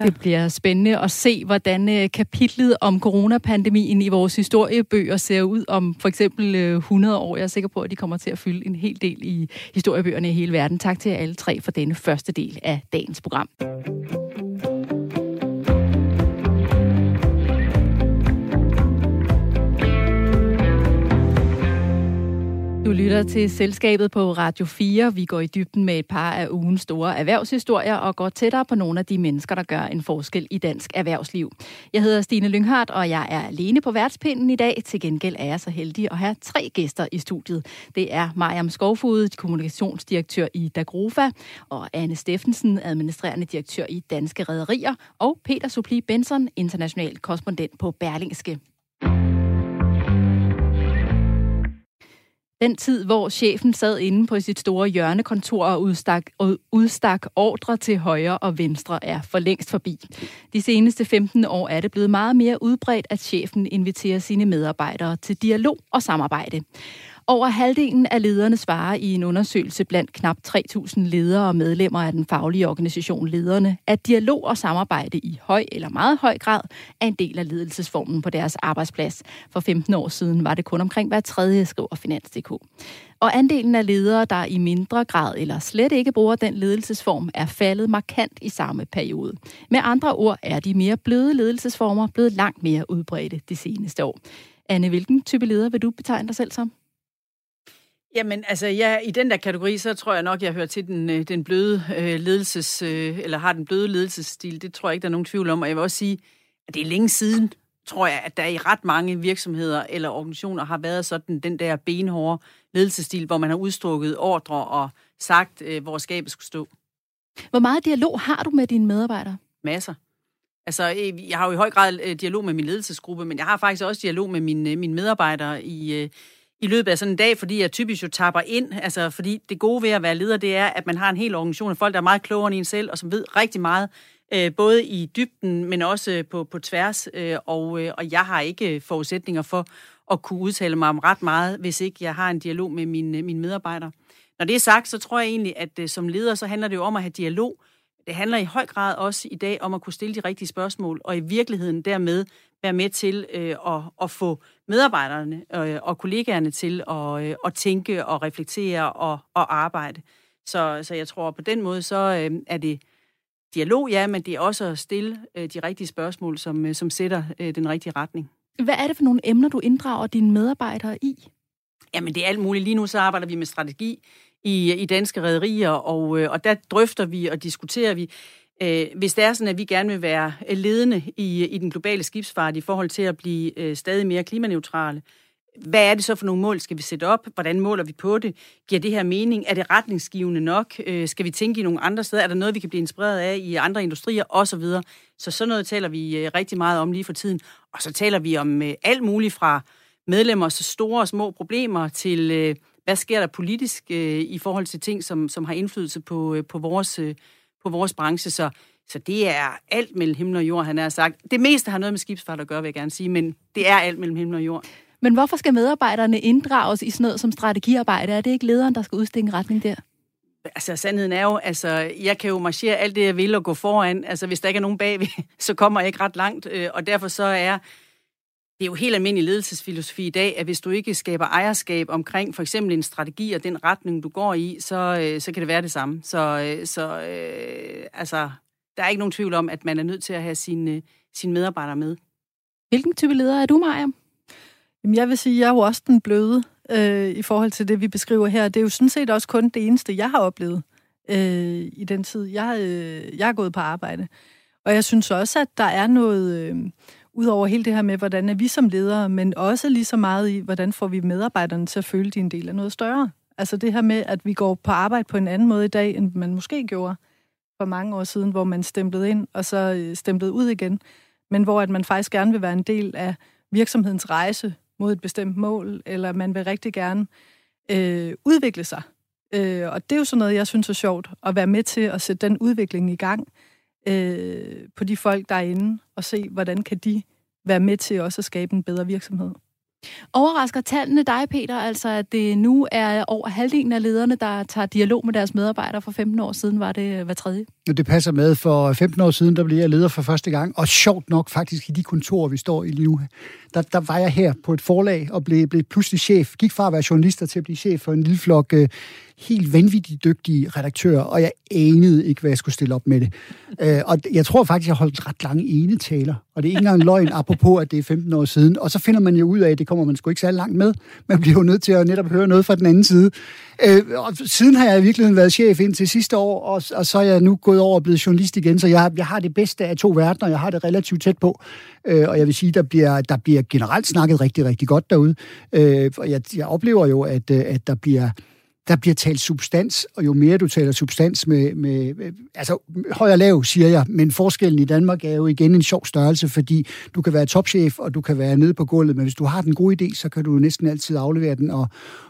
Ja. Det bliver spændende at se, hvordan øh, kapitlet om coronapandemien i vores historiebøger ser ud om for eksempel øh, 100 år. Jeg er sikker på, at de kommer til at fylde en hel del i historiebøgerne i hele verden. Tak til alle tre for denne første del af dagens program. Lytter til Selskabet på Radio 4. Vi går i dybden med et par af ugens store erhvervshistorier og går tættere på nogle af de mennesker, der gør en forskel i dansk erhvervsliv. Jeg hedder Stine Lynghardt, og jeg er alene på værtspinden i dag. Til gengæld er jeg så heldig at have tre gæster i studiet. Det er Mariam Skovfod, kommunikationsdirektør i Dagrofa, og Anne Steffensen, administrerende direktør i Danske Rederier, og Peter Supli Benson, international korrespondent på Berlingske. Den tid, hvor chefen sad inde på sit store hjørnekontor og udstak, og udstak ordre til højre og venstre, er for længst forbi. De seneste 15 år er det blevet meget mere udbredt, at chefen inviterer sine medarbejdere til dialog og samarbejde. Over halvdelen af lederne svarer i en undersøgelse blandt knap 3.000 ledere og medlemmer af den faglige organisation Lederne, at dialog og samarbejde i høj eller meget høj grad er en del af ledelsesformen på deres arbejdsplads. For 15 år siden var det kun omkring hver tredje, skriver Finans.dk. Og andelen af ledere, der i mindre grad eller slet ikke bruger den ledelsesform, er faldet markant i samme periode. Med andre ord er de mere bløde ledelsesformer blevet langt mere udbredte de seneste år. Anne, hvilken type leder vil du betegne dig selv som? Jamen, altså, ja, i den der kategori, så tror jeg nok, jeg hører til den, øh, den bløde øh, ledelses, øh, eller har den bløde ledelsesstil. Det tror jeg ikke, der er nogen tvivl om. Og jeg vil også sige, at det er længe siden, tror jeg, at der i ret mange virksomheder eller organisationer har været sådan den der benhårde ledelsesstil, hvor man har udstrukket ordre og sagt, øh, hvor skabet skulle stå. Hvor meget dialog har du med dine medarbejdere? Masser. Altså, øh, jeg har jo i høj grad øh, dialog med min ledelsesgruppe, men jeg har faktisk også dialog med mine, mine medarbejdere i, i løbet af sådan en dag, fordi jeg typisk jo tapper ind. Altså, fordi det gode ved at være leder, det er, at man har en hel organisation af folk, der er meget klogere end en selv, og som ved rigtig meget, øh, både i dybden, men også øh, på, på tværs. Øh, og, øh, og jeg har ikke øh, forudsætninger for at kunne udtale mig om ret meget, hvis ikke jeg har en dialog med mine, mine medarbejdere. Når det er sagt, så tror jeg egentlig, at øh, som leder, så handler det jo om at have dialog. Det handler i høj grad også i dag om at kunne stille de rigtige spørgsmål, og i virkeligheden dermed være med til øh, at, at få medarbejderne øh, og kollegaerne til at, øh, at tænke og reflektere og, og arbejde. Så, så jeg tror, på den måde, så øh, er det dialog, ja, men det er også at stille øh, de rigtige spørgsmål, som, øh, som sætter øh, den rigtige retning. Hvad er det for nogle emner, du inddrager dine medarbejdere i? Jamen, det er alt muligt. Lige nu så arbejder vi med strategi i, i danske rædderier, og, øh, og der drøfter vi og diskuterer vi, øh, hvis det er sådan, at vi gerne vil være øh, ledende i, i den globale skibsfart i forhold til at blive øh, stadig mere klimaneutrale, hvad er det så for nogle mål, skal vi sætte op? Hvordan måler vi på det? Giver det her mening? Er det retningsgivende nok? Øh, skal vi tænke i nogle andre steder? Er der noget, vi kan blive inspireret af i andre industrier? Og så videre. Så sådan noget taler vi øh, rigtig meget om lige for tiden. Og så taler vi om øh, alt muligt fra medlemmers store og små problemer til, øh, hvad sker der politisk øh, i forhold til ting, som, som har indflydelse på, øh, på, vores, øh, på vores branche. Så, så det er alt mellem himmel og jord, han har sagt. Det meste har noget med skibsfart at gøre, vil jeg gerne sige, men det er alt mellem himmel og jord. Men hvorfor skal medarbejderne inddrages i sådan noget som strategiarbejde? Er det ikke lederen, der skal udstikke en retning der? Altså, sandheden er jo, altså, jeg kan jo marchere alt det, jeg vil og gå foran. Altså, hvis der ikke er nogen bagved, så kommer jeg ikke ret langt. Øh, og derfor så er det er jo helt almindelig ledelsesfilosofi i dag, at hvis du ikke skaber ejerskab omkring for eksempel en strategi og den retning, du går i, så, øh, så kan det være det samme. Så, øh, så øh, altså, der er ikke nogen tvivl om, at man er nødt til at have sine, sine medarbejdere med. Hvilken type leder er du, Maja? Jamen, jeg vil sige, at jeg er jo også den bløde øh, i forhold til det, vi beskriver her. Det er jo sådan set også kun det eneste, jeg har oplevet øh, i den tid, jeg, øh, jeg er gået på arbejde. Og jeg synes også, at der er noget, øh, ud over hele det her med, hvordan er vi som ledere, men også lige så meget i, hvordan får vi medarbejderne til at føle, at de er en del af noget større. Altså det her med, at vi går på arbejde på en anden måde i dag, end man måske gjorde for mange år siden, hvor man stemplede ind, og så øh, stemplede ud igen. Men hvor at man faktisk gerne vil være en del af virksomhedens rejse mod et bestemt mål, eller man vil rigtig gerne øh, udvikle sig. Øh, og det er jo sådan noget, jeg synes er sjovt, at være med til at sætte den udvikling i gang øh, på de folk, der er inde, og se, hvordan kan de være med til også at skabe en bedre virksomhed. Overrasker tallene dig, Peter, altså at det nu er over halvdelen af lederne, der tager dialog med deres medarbejdere. For 15 år siden var det hver tredje. Det passer med. For 15 år siden, der blev jeg leder for første gang. Og sjovt nok faktisk i de kontorer, vi står i lige nu. Der, der var jeg her på et forlag og blev, blev pludselig chef. Gik fra at være journalister til at blive chef for en lille flok øh, helt vanvittigt dygtige redaktører, og jeg anede ikke, hvad jeg skulle stille op med det. Øh, og jeg tror faktisk, jeg holdt ret lange enetaler, og det er ikke engang løgn, apropos, at det er 15 år siden. Og så finder man jo ud af, at det kommer man sgu ikke særlig langt med. Man bliver jo nødt til at netop høre noget fra den anden side. Øh, og siden har jeg i virkeligheden været chef indtil sidste år, og, og så er jeg nu gået over og blevet journalist igen, så jeg, jeg har det bedste af to verdener, jeg har det relativt tæt på. Øh, og jeg vil sige, der bliver, der bliver generelt snakket rigtig, rigtig godt derude. Øh, og jeg, jeg oplever jo, at, øh, at der bliver der bliver talt substans, og jo mere du taler substans med, med, altså høj og lav, siger jeg, men forskellen i Danmark er jo igen en sjov størrelse, fordi du kan være topchef, og du kan være nede på gulvet, men hvis du har den gode idé, så kan du næsten altid aflevere den og,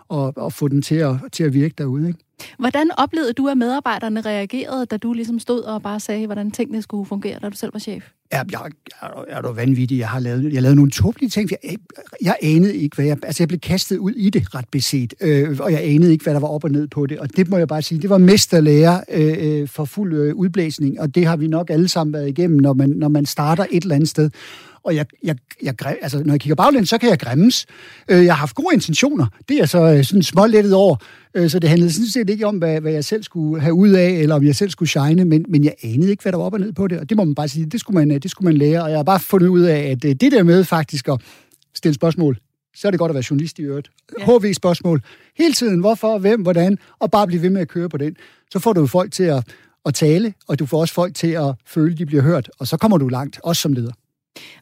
og, og få den til at, til at virke derude. Ikke? Hvordan oplevede du, at medarbejderne reagerede, da du ligesom stod og bare sagde, hvordan tingene skulle fungere, da du selv var chef? Ja, jeg, jeg, er du vanvittig. Jeg har lavet, jeg lavet nogle tåbelige ting. Jeg, jeg anede ikke, hvad jeg... Altså, jeg blev kastet ud i det ret beset, øh, og jeg anede ikke, hvad der var op og ned på det. Og det må jeg bare sige, det var mesterlærer øh, øh, for fuld øh, udblæsning, og det har vi nok alle sammen været igennem, når man, når man starter et eller andet sted og jeg, jeg, jeg, altså, når jeg kigger baglæns, så kan jeg græmmes. Øh, jeg har haft gode intentioner. Det er så øh, sådan smålettet over. Øh, så det handlede sådan set ikke om, hvad, hvad jeg selv skulle have ud af, eller om jeg selv skulle shine, men, men jeg anede ikke, hvad der var op og ned på det. Og det må man bare sige, det skulle man, det skulle man lære. Og jeg har bare fundet ud af, at det der med faktisk at stille spørgsmål, så er det godt at være journalist i øvrigt. Ja. HV-spørgsmål. Hele tiden, hvorfor, hvem, hvordan, og bare blive ved med at køre på den. Så får du folk til at, at tale, og du får også folk til at føle, at de bliver hørt, og så kommer du langt, også som leder.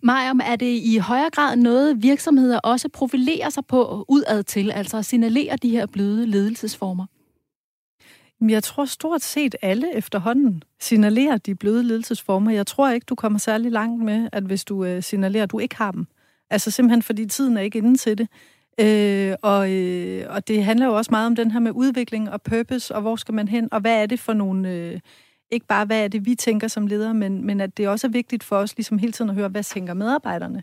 Mariam, er det i højere grad noget, virksomheder også profilerer sig på udad til, altså at signalere de her bløde ledelsesformer? Jeg tror stort set alle efterhånden signalerer de bløde ledelsesformer. Jeg tror ikke, du kommer særlig langt med, at hvis du øh, signalerer, at du ikke har dem. Altså simpelthen fordi tiden er ikke inde til det. Øh, og, øh, og det handler jo også meget om den her med udvikling og purpose, og hvor skal man hen, og hvad er det for nogle... Øh, ikke bare, hvad er det, vi tænker som ledere, men, men at det også er vigtigt for os ligesom hele tiden at høre, hvad tænker medarbejderne?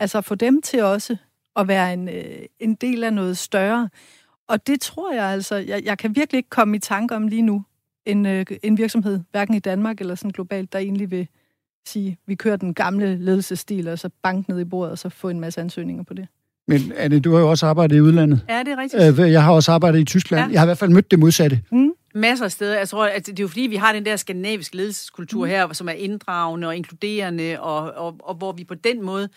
Altså få dem til også at være en, øh, en del af noget større. Og det tror jeg altså, jeg, jeg kan virkelig ikke komme i tanke om lige nu, en, øh, en virksomhed, hverken i Danmark eller sådan globalt, der egentlig vil sige, vi kører den gamle ledelsesstil, og så bank ned i bordet, og så få en masse ansøgninger på det. Men Anne, du har jo også arbejdet i udlandet. Ja, det er rigtigt. Øh, jeg har også arbejdet i Tyskland. Ja. Jeg har i hvert fald mødt det modsatte. Mm masser af steder. Jeg tror, at det er jo fordi, vi har den der skandinaviske ledelseskultur mm. her, som er inddragende og inkluderende, og, og, og hvor vi på den måde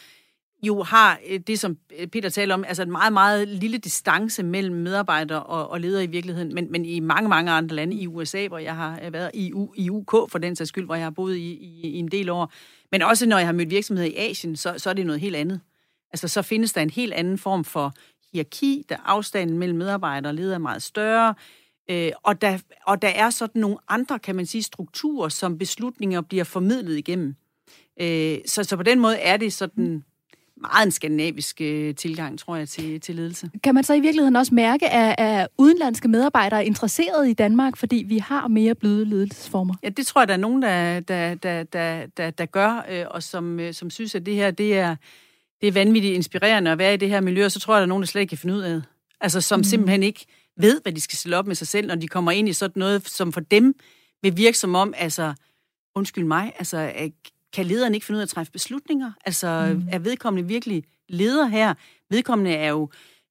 jo har øh, det, som Peter taler om, altså en meget, meget lille distance mellem medarbejdere og, og ledere i virkeligheden, men, men i mange, mange andre lande, i USA, hvor jeg har været i, U, i UK for den sags skyld, hvor jeg har boet i, i, i en del år, men også når jeg har mødt virksomheder i Asien, så, så er det noget helt andet. Altså så findes der en helt anden form for hierarki, der afstanden mellem medarbejdere og ledere er meget større, Øh, og, der, og der er sådan nogle andre, kan man sige, strukturer, som beslutninger bliver formidlet igennem. Øh, så, så på den måde er det sådan meget en skandinavisk øh, tilgang, tror jeg, til, til ledelse. Kan man så i virkeligheden også mærke, at, at udenlandske medarbejdere er interesseret i Danmark, fordi vi har mere bløde ledelsesformer? Ja, det tror jeg, der er nogen, der, der, der, der, der, der gør, øh, og som, øh, som synes, at det her det er, det er vanvittigt inspirerende at være i det her miljø, og så tror jeg, der er nogen, der slet ikke kan finde ud af det. Altså, som mm. simpelthen ikke ved, hvad de skal stille op med sig selv, når de kommer ind i sådan noget, som for dem vil virke som om, altså, undskyld mig, altså, kan lederen ikke finde ud af at træffe beslutninger? Altså, mm. er vedkommende virkelig leder her? Vedkommende er jo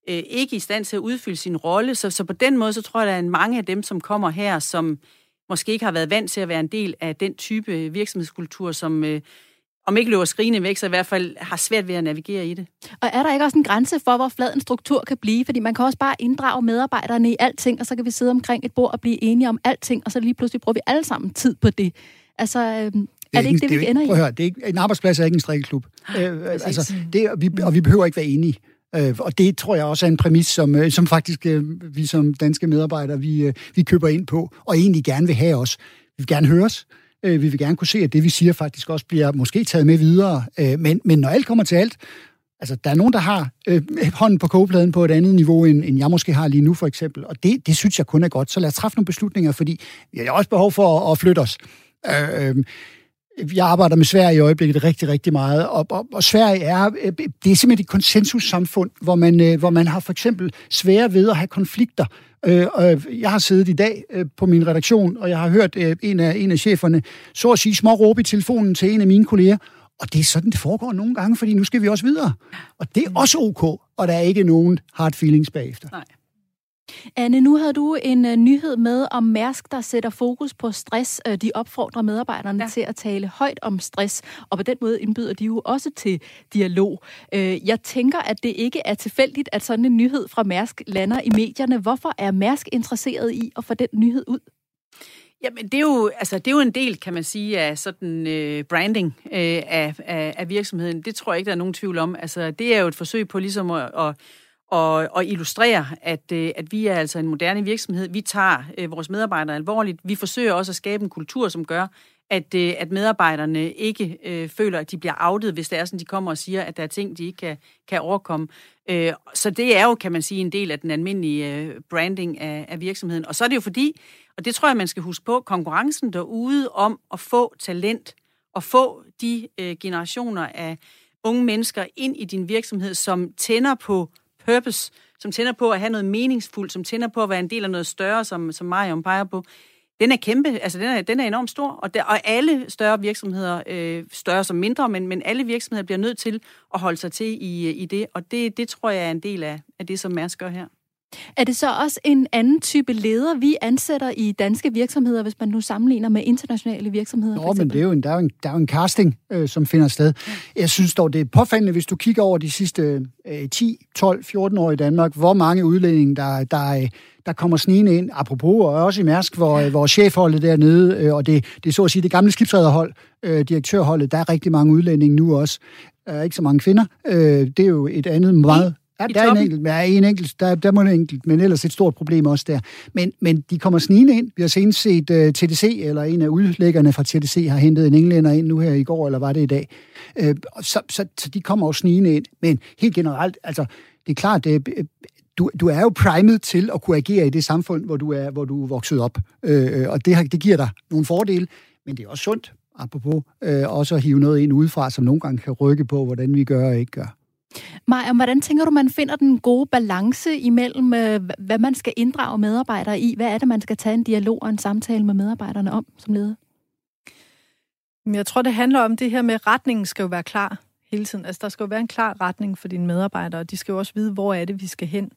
øh, ikke i stand til at udfylde sin rolle, så, så på den måde, så tror jeg, at der er mange af dem, som kommer her, som måske ikke har været vant til at være en del af den type virksomhedskultur, som, øh, om ikke løber skrigende væk, så i hvert fald har svært ved at navigere i det. Og er der ikke også en grænse for, hvor flad en struktur kan blive? Fordi man kan også bare inddrage medarbejderne i alting, og så kan vi sidde omkring et bord og blive enige om alting, og så lige pludselig bruger vi alle sammen tid på det. Altså, øh, er det, er det ikke det, det vi ender i? Prøv at høre, det er ikke, en arbejdsplads er ikke en strikkeklub. Øh, altså, det, og, vi, og vi behøver ikke være enige. Øh, og det tror jeg også er en præmis, som, øh, som faktisk øh, vi som danske medarbejdere, vi, øh, vi køber ind på, og egentlig gerne vil have os. Vi vil gerne høres. Øh, vi vil gerne kunne se, at det, vi siger, faktisk også bliver måske taget med videre. Øh, men, men når alt kommer til alt, altså der er nogen, der har øh, hånden på kogepladen på et andet niveau, end, end jeg måske har lige nu, for eksempel. Og det, det synes jeg kun er godt. Så lad os træffe nogle beslutninger, fordi vi har også behov for at, at flytte os. Øh, øh, jeg arbejder med Sverige i øjeblikket rigtig, rigtig meget, og, og, og Sverige er, øh, det er simpelthen et konsensussamfund, hvor man, øh, hvor man har for eksempel svære ved at have konflikter. Øh, jeg har siddet i dag på min redaktion, og jeg har hørt en af, en af cheferne så at sige små råbe i telefonen til en af mine kolleger, og det er sådan, det foregår nogle gange, fordi nu skal vi også videre. Og det er også ok, og der er ikke nogen hard feelings bagefter. Nej. Anne, nu havde du en uh, nyhed med om Mærsk, der sætter fokus på stress. Uh, de opfordrer medarbejderne ja. til at tale højt om stress, og på den måde indbyder de jo også til dialog. Uh, jeg tænker, at det ikke er tilfældigt, at sådan en nyhed fra Mærsk lander i medierne. Hvorfor er Mærsk interesseret i at få den nyhed ud? Jamen, det er, jo, altså, det er jo en del, kan man sige, af sådan øh, branding øh, af, af, af virksomheden. Det tror jeg ikke, der er nogen tvivl om. Altså, det er jo et forsøg på ligesom at, at, og, og illustrere, at, øh, at vi er altså en moderne virksomhed. Vi tager øh, vores medarbejdere alvorligt. Vi forsøger også at skabe en kultur, som gør, at, øh, at medarbejderne ikke øh, føler, at de bliver outet, hvis det er sådan, de kommer og siger, at der er ting, de ikke kan, kan overkomme. Øh, så det er jo, kan man sige, en del af den almindelige øh, branding af, af virksomheden. Og så er det jo fordi, og det tror jeg, man skal huske på, konkurrencen derude om at få talent og få de øh, generationer af unge mennesker ind i din virksomhed, som tænder på purpose, som tænder på at have noget meningsfuldt, som tænder på at være en del af noget større, som, som Marion peger på, den er kæmpe, altså den er, den er enormt stor, og, der, og alle større virksomheder, øh, større som mindre, men, men alle virksomheder bliver nødt til at holde sig til i, i det, og det, det tror jeg er en del af, af det, som Mærsk gør her. Er det så også en anden type leder, vi ansætter i danske virksomheder, hvis man nu sammenligner med internationale virksomheder? Nå, men det er jo en, der, er jo en, der er jo en casting, øh, som finder sted. Jeg synes dog, det er påfaldende, hvis du kigger over de sidste øh, 10, 12, 14 år i Danmark, hvor mange udlændinge, der, der, der kommer snigende ind, apropos, og også i Mærsk, hvor, ja. hvor chefholdet dernede, øh, og det, det er så at sige det gamle skibsredderhold, øh, direktørholdet, der er rigtig mange udlændinge nu også. Der er ikke så mange kvinder. Øh, det er jo et andet meget Ja, der er en enkelt, ja, en enkelt, der, der må en enkelt, men ellers et stort problem også der. Men, men de kommer snigende ind. Vi har senest set uh, øh, TDC, eller en af udlæggerne fra TDC, har hentet en englænder ind nu her i går, eller var det i dag. Uh, så, så, så de kommer også snigende ind. Men helt generelt, altså, det er klart, det, du, du er jo primet til at kunne agere i det samfund, hvor du er, hvor du er vokset op. Uh, og det, det giver dig nogle fordele, men det er også sundt, apropos, uh, også at hive noget ind udefra, som nogle gange kan rykke på, hvordan vi gør og ikke gør. Maja, hvordan tænker du, man finder den gode balance imellem, øh, hvad man skal inddrage medarbejdere i? Hvad er det, man skal tage en dialog og en samtale med medarbejderne om som leder? Jeg tror, det handler om det her med, at retningen skal jo være klar hele tiden. Altså, der skal jo være en klar retning for dine medarbejdere, og de skal jo også vide, hvor er det, vi skal hen.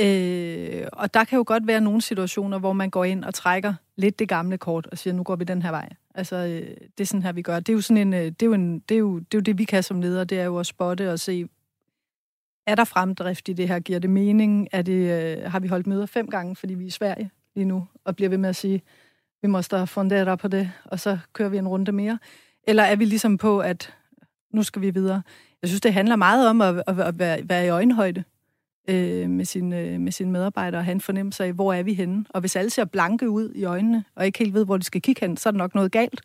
Øh, og der kan jo godt være nogle situationer, hvor man går ind og trækker lidt det gamle kort og siger, nu går vi den her vej. Altså, øh, det er sådan her, vi gør. Det er jo sådan en, øh, det er jo, en, det, er jo, det, er jo det, vi kan som leder, det er jo at spotte og se, er der fremdrift i det her? Giver det mening? Er det, øh, har vi holdt møder fem gange, fordi vi er i Sverige lige nu, og bliver ved med at sige, vi må måste fundere på det, og så kører vi en runde mere? Eller er vi ligesom på, at nu skal vi videre? Jeg synes, det handler meget om at, at, at være, være i øjenhøjde øh, med, sin, øh, med sine medarbejdere og have en fornemmelse af, hvor er vi henne? Og hvis alle ser blanke ud i øjnene, og ikke helt ved, hvor de skal kigge hen, så er der nok noget galt.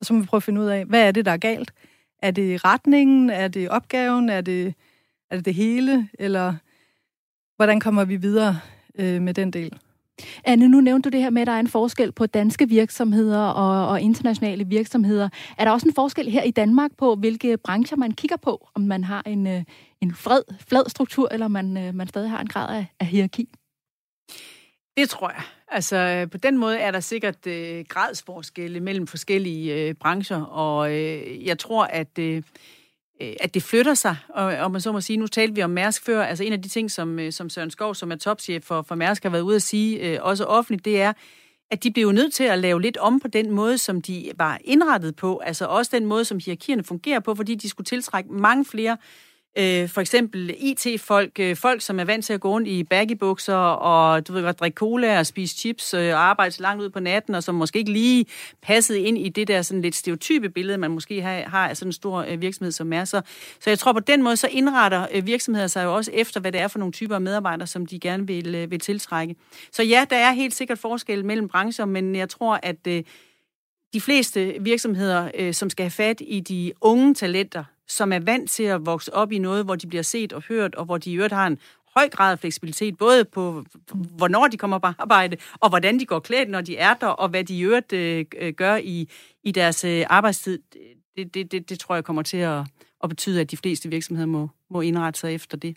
Og så må vi prøve at finde ud af, hvad er det, der er galt? Er det retningen? Er det opgaven? Er det er det det hele, eller hvordan kommer vi videre øh, med den del? Anne, nu nævnte du det her med, at der er en forskel på danske virksomheder og, og internationale virksomheder. Er der også en forskel her i Danmark på, hvilke brancher man kigger på? Om man har en, øh, en fred, flad struktur, eller man, øh, man stadig har en grad af, af hierarki? Det tror jeg. Altså, på den måde er der sikkert øh, gradsforskelle mellem forskellige øh, brancher, og øh, jeg tror, at... Øh, Øh, Øh, at det flytter sig, og, og man så må sige, nu talte vi om Mærsk før, altså en af de ting, som, øh, som Søren Skov, som er topchef for, for Mærsk, har været ude at sige, øh, også offentligt, det er, at de blev nødt til at lave lidt om på den måde, som de var indrettet på, altså også den måde, som hierarkierne fungerer på, fordi de skulle tiltrække mange flere øh, for eksempel IT-folk, øh, folk, som er vant til at gå rundt i baggybukser og du ved godt, drikke cola og spise chips øh, og arbejde så langt ud på natten, og som måske ikke lige passede ind i det der sådan lidt stereotype billede, man måske har, har af sådan en stor øh, virksomhed som er. Så, så jeg tror på den måde, så indretter øh, virksomheder sig jo også efter, hvad det er for nogle typer af medarbejdere, som de gerne vil, øh, vil tiltrække. Så ja, der er helt sikkert forskel mellem brancher, men jeg tror, at øh, de fleste virksomheder, øh, som skal have fat i de unge talenter, som er vant til at vokse op i noget, hvor de bliver set og hørt, og hvor de i øvrigt har en høj grad af fleksibilitet, både på, hvornår de kommer på arbejde, og hvordan de går klædt, når de er der, og hvad de i øvrigt øh, øh gør i, i deres øh, arbejdstid. Det, det, det, det tror jeg kommer til at, at betyde, at de fleste virksomheder må, må indrette sig efter det.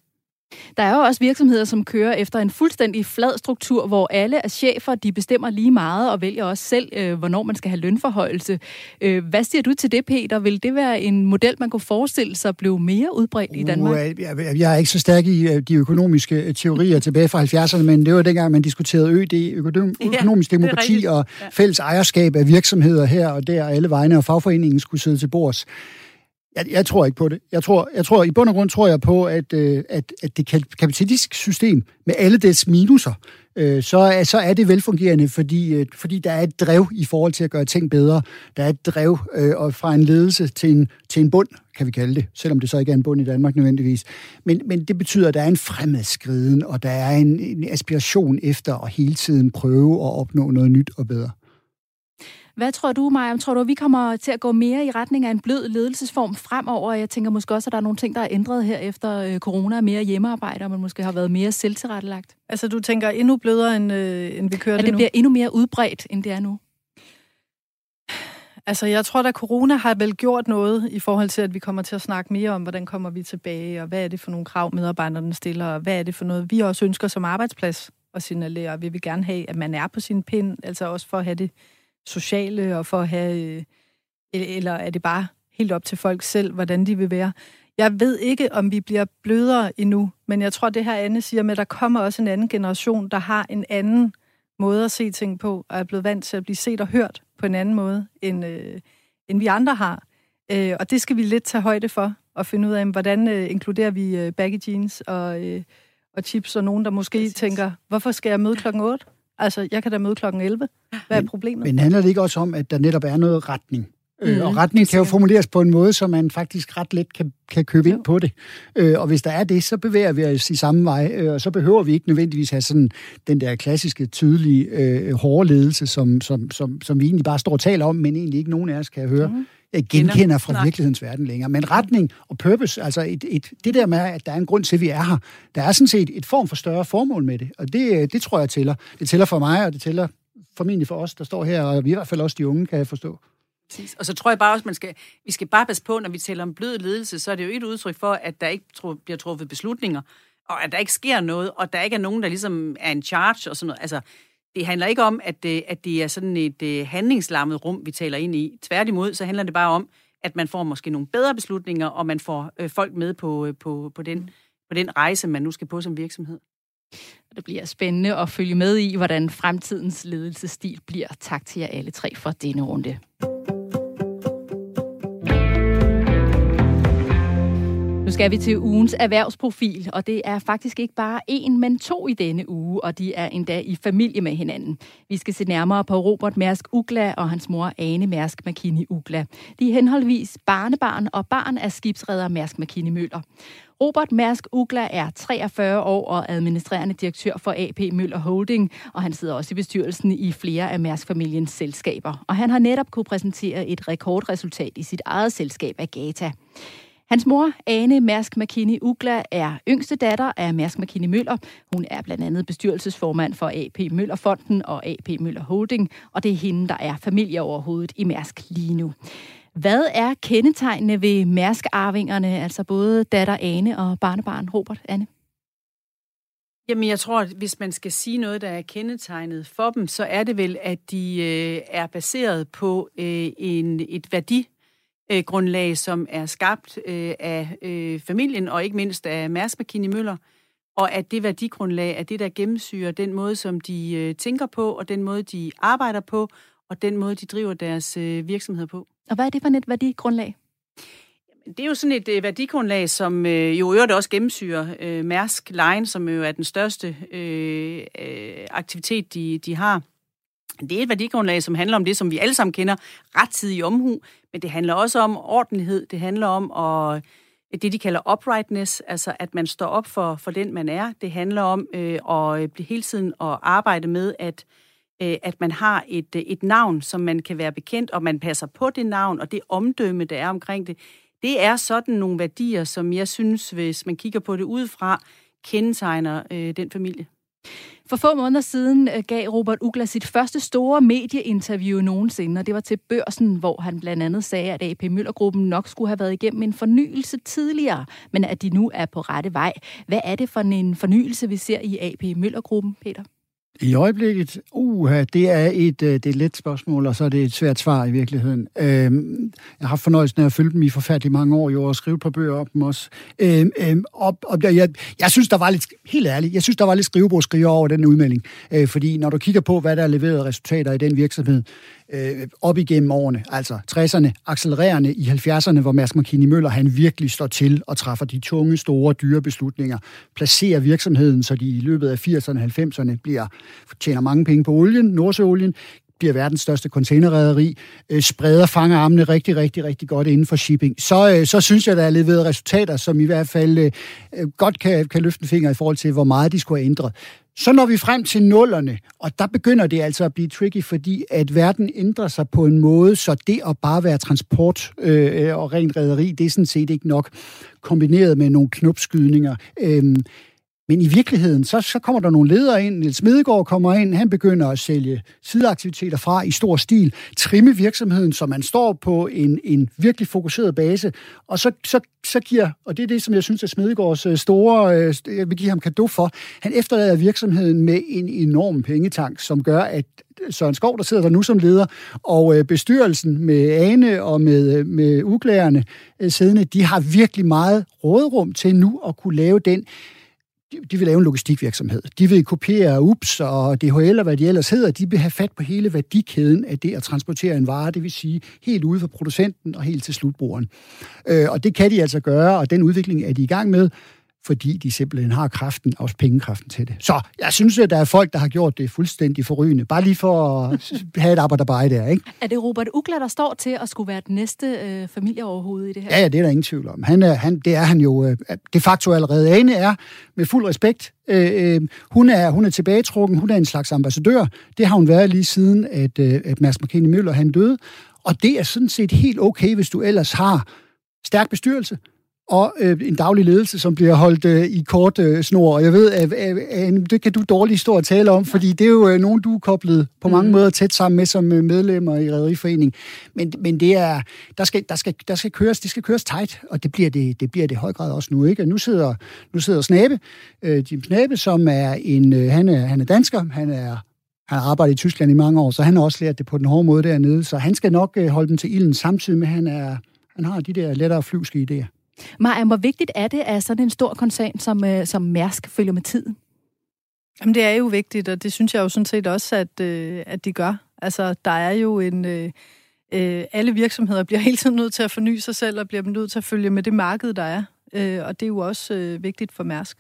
Der er jo også virksomheder, som kører efter en fuldstændig flad struktur, hvor alle er chefer, de bestemmer lige meget og vælger også selv, øh, hvornår man skal have lønforhøjelse. Øh, hvad siger du til det, Peter? Vil det være en model, man kunne forestille sig blev mere udbredt i Danmark? Uh, jeg, er ikke så stærk i øh, de økonomiske øh, teorier tilbage fra 70'erne, men det var dengang, man diskuterede ØD, økonom, økonomisk ja, demokrati og fælles ejerskab af virksomheder her og der, alle vegne, og fagforeningen skulle sidde til bords. Jeg, jeg tror ikke på det. Jeg tror, jeg tror, i bund og grund tror jeg på, at, øh, at, at det kapitalistiske system med alle dets minuser, øh, så, er, så er det velfungerende, fordi, øh, fordi der er et drev i forhold til at gøre ting bedre. Der er et drev øh, og fra en ledelse til en, til en bund, kan vi kalde det, selvom det så ikke er en bund i Danmark nødvendigvis. Men, men det betyder, at der er en fremadskriden, og der er en, en aspiration efter at hele tiden prøve at opnå noget nyt og bedre. Hvad tror du, Maja? Tror du, at vi kommer til at gå mere i retning af en blød ledelsesform fremover? Jeg tænker måske også, at der er nogle ting, der er ændret her efter øh, corona, mere hjemmearbejde, og man måske har været mere selvtilrettelagt. Altså, du tænker endnu blødere, end, øh, end vi kører det nu? Det bliver endnu mere udbredt, end det er nu? Altså, jeg tror, at corona har vel gjort noget i forhold til, at vi kommer til at snakke mere om, hvordan kommer vi tilbage, og hvad er det for nogle krav, medarbejderne stiller, og hvad er det for noget, vi også ønsker som arbejdsplads at signalere. Vi vil gerne have, at man er på sin pind, altså også for at have det sociale og for at have... Øh, eller er det bare helt op til folk selv, hvordan de vil være? Jeg ved ikke, om vi bliver blødere endnu, men jeg tror, det her Anne siger med, at der kommer også en anden generation, der har en anden måde at se ting på, og er blevet vant til at blive set og hørt på en anden måde, end, øh, end vi andre har. Øh, og det skal vi lidt tage højde for, og finde ud af, hvordan øh, inkluderer vi øh, baggy jeans og, øh, og chips, og nogen, der måske Præcis. tænker, hvorfor skal jeg møde klokken 8? Altså, jeg kan da møde klokken 11. Hvad er men, problemet? Men handler det ikke også om, at der netop er noget retning? Mm, og mhm. retning kan jo formuleres på en måde, så man faktisk ret let kan, kan købe ind på det. Øh, og hvis der er det, så bevæger vi os i samme vej, øh, og så behøver vi ikke nødvendigvis have sådan den der klassiske, tydelige, øh, hårde ledelse, som, som, som, som vi egentlig bare står og taler om, men egentlig ikke nogen af os kan høre. Mm genkender fra virkelighedens verden længere. Men retning og purpose, altså et, et, det der med, at der er en grund til, at vi er her, der er sådan set et form for større formål med det. Og det, det tror jeg tæller. Det tæller for mig, og det tæller formentlig for os, der står her, og vi i hvert fald også de unge, kan jeg forstå. Præcis. Og så tror jeg bare også, man skal, vi skal bare passe på, når vi taler om blød ledelse, så er det jo et udtryk for, at der ikke tro, bliver truffet beslutninger, og at der ikke sker noget, og der ikke er nogen, der ligesom er en charge og sådan noget. Altså, det handler ikke om, at det, at det er sådan et uh, handlingslammet rum, vi taler ind i. Tværtimod, så handler det bare om, at man får måske nogle bedre beslutninger, og man får øh, folk med på, øh, på, på, den, på den rejse, man nu skal på som virksomhed. Det bliver spændende at følge med i, hvordan fremtidens ledelsesstil bliver. Tak til jer alle tre for denne runde. Nu skal vi til ugens erhvervsprofil, og det er faktisk ikke bare en, men to i denne uge, og de er endda i familie med hinanden. Vi skal se nærmere på Robert Mærsk Ugla og hans mor Ane Mærsk McKinney Ugla. De er henholdsvis barnebarn og barn af skibsredder Mærsk McKinney Møller. Robert Mærsk Ugla er 43 år og administrerende direktør for AP Møller Holding, og han sidder også i bestyrelsen i flere af Mærsk-familiens selskaber. Og han har netop kunne præsentere et rekordresultat i sit eget selskab Agata. Hans mor, Ane Mærsk McKinney Ugla, er yngste datter af Mærsk McKinney Møller. Hun er blandt andet bestyrelsesformand for AP Møller Fonden og AP Møller Holding, og det er hende, der er familieoverhovedet i Mærsk lige nu. Hvad er kendetegnene ved Mærsk-arvingerne, altså både datter Ane og barnebarn Robert Anne? Jamen, jeg tror, at hvis man skal sige noget, der er kendetegnet for dem, så er det vel, at de øh, er baseret på øh, en, et værdi øh, grundlag, som er skabt øh, af øh, familien og ikke mindst af Mærsk McKinney Møller, og at det værdigrundlag er det, der gennemsyrer den måde, som de øh, tænker på, og den måde, de arbejder på, og den måde, de driver deres øh, virksomhed på. Og hvad er det for et værdigrundlag? Det er jo sådan et øh, værdigrundlag, som øh, jo øvrigt også gennemsyrer øh, Mærsk Line, som jo er den største øh, øh, aktivitet, de, de har. Det er et værdigrundlag, som handler om det, som vi alle sammen kender, rettidig omhu, men det handler også om ordenhed, det handler om at, det, de kalder uprightness, altså at man står op for, for den, man er. Det handler om øh, at øh, blive hele tiden at arbejde med, at, øh, at man har et, øh, et navn, som man kan være bekendt, og man passer på det navn, og det omdømme, der er omkring det. Det er sådan nogle værdier, som jeg synes, hvis man kigger på det udefra, kendetegner øh, den familie. For få måneder siden øh, gav Robert Ugla sit første store medieinterview nogensinde, og det var til børsen, hvor han blandt andet sagde, at AP Møllergruppen nok skulle have været igennem en fornyelse tidligere, men at de nu er på rette vej. Hvad er det for en fornyelse, vi ser i AP Møllergruppen, Peter? I øjeblikket, Uha, det er et, øh, det er et let spørgsmål, og så er det et svært svar i virkeligheden. Øhm, jeg har haft fornøjelsen af at følge dem i forfærdelig mange år, jo, og skrive på bøger om dem også. Øhm, øhm, op, op, jeg, jeg synes, der var lidt, helt ærligt, jeg synes, der var lidt skrivebordskriver over den udmelding. Øh, fordi når du kigger på, hvad der er leveret resultater i den virksomhed, øh, op igennem årene, altså 60'erne, accelererende i 70'erne, hvor Mads McKinney Møller han virkelig står til og træffer de tunge, store, dyre beslutninger, placerer virksomheden, så de i løbet af 80'erne og 90'erne bliver, tjener mange penge på olien, Nordsøolien, bliver verdens største containerrederi, øh, spreder fangerarmene rigtig, rigtig, rigtig godt inden for shipping, så, øh, så synes jeg, der er leveret resultater, som i hvert fald øh, øh godt kan, kan løfte en finger i forhold til, hvor meget de skulle have ændret. Så når vi frem til nullerne, og der begynder det altså at blive tricky, fordi at verden ændrer sig på en måde, så det at bare være transport øh, og rent rederi, det er sådan set ikke nok kombineret med nogle knopskydninger. Øh, men i virkeligheden, så, så kommer der nogle ledere ind. Niels Smedegaard kommer ind, han begynder at sælge sideaktiviteter fra i stor stil, trimme virksomheden, så man står på en, en virkelig fokuseret base, og så, så, så giver, og det er det, som jeg synes er Smedegaards øh, store, øh, jeg vil give ham kado for, han efterlader virksomheden med en enorm pengetank, som gør, at Søren Skov, der sidder der nu som leder, og øh, bestyrelsen med Ane og med, med uklærerne siddende, de har virkelig meget rådrum til nu at kunne lave den de vil lave en logistikvirksomhed. De vil kopiere UPS og DHL og hvad de ellers hedder. De vil have fat på hele værdikæden af det at transportere en vare, det vil sige helt ude fra producenten og helt til slutbrugeren. Øh, og det kan de altså gøre, og den udvikling er de i gang med fordi de simpelthen har kraften, også pengekraften til det. Så jeg synes, at der er folk, der har gjort det fuldstændig forrygende. Bare lige for at have et arbejde der, ikke? Er det Robert Ugla, der står til at skulle være den næste øh, familieoverhoved i det her? Ja, ja, det er der ingen tvivl om. Han er, han, det er han jo øh, de facto allerede. Ane er, med fuld respekt, øh, øh, hun, er, hun er tilbagetrukken, hun er en slags ambassadør. Det har hun været lige siden, at, øh, at Mads McKinney Møller han døde. Og det er sådan set helt okay, hvis du ellers har stærk bestyrelse, og øh, en daglig ledelse, som bliver holdt øh, i kort øh, snor. Og jeg ved, at, at, at det kan du dårligt stå og tale om, fordi det er jo øh, nogen, du er koblet på mange mm. måder tæt sammen med som øh, medlemmer i Rederiforening. Men, men det er, der skal, der, skal, der skal køres, det skal køres tight, og det bliver det, det bliver det i høj grad også nu. Ikke? Og nu sidder, nu sidder Snabe, øh, Jim Snabe, som er en, øh, han, er, han er dansker, han er han har arbejdet i Tyskland i mange år, så han har også lært det på den hårde måde dernede. Så han skal nok øh, holde dem til ilden, samtidig med, at han, er, han har de der lettere flyvske idéer. Maja, hvor vigtigt er det, at sådan en stor koncern som, øh, som Mærsk følger med tiden? Jamen, det er jo vigtigt, og det synes jeg jo sådan set også, at, øh, at de gør. Altså, der er jo en... Øh, øh, alle virksomheder bliver hele tiden nødt til at forny sig selv, og bliver nødt til at følge med det marked, der er. Øh, og det er jo også øh, vigtigt for Mærsk.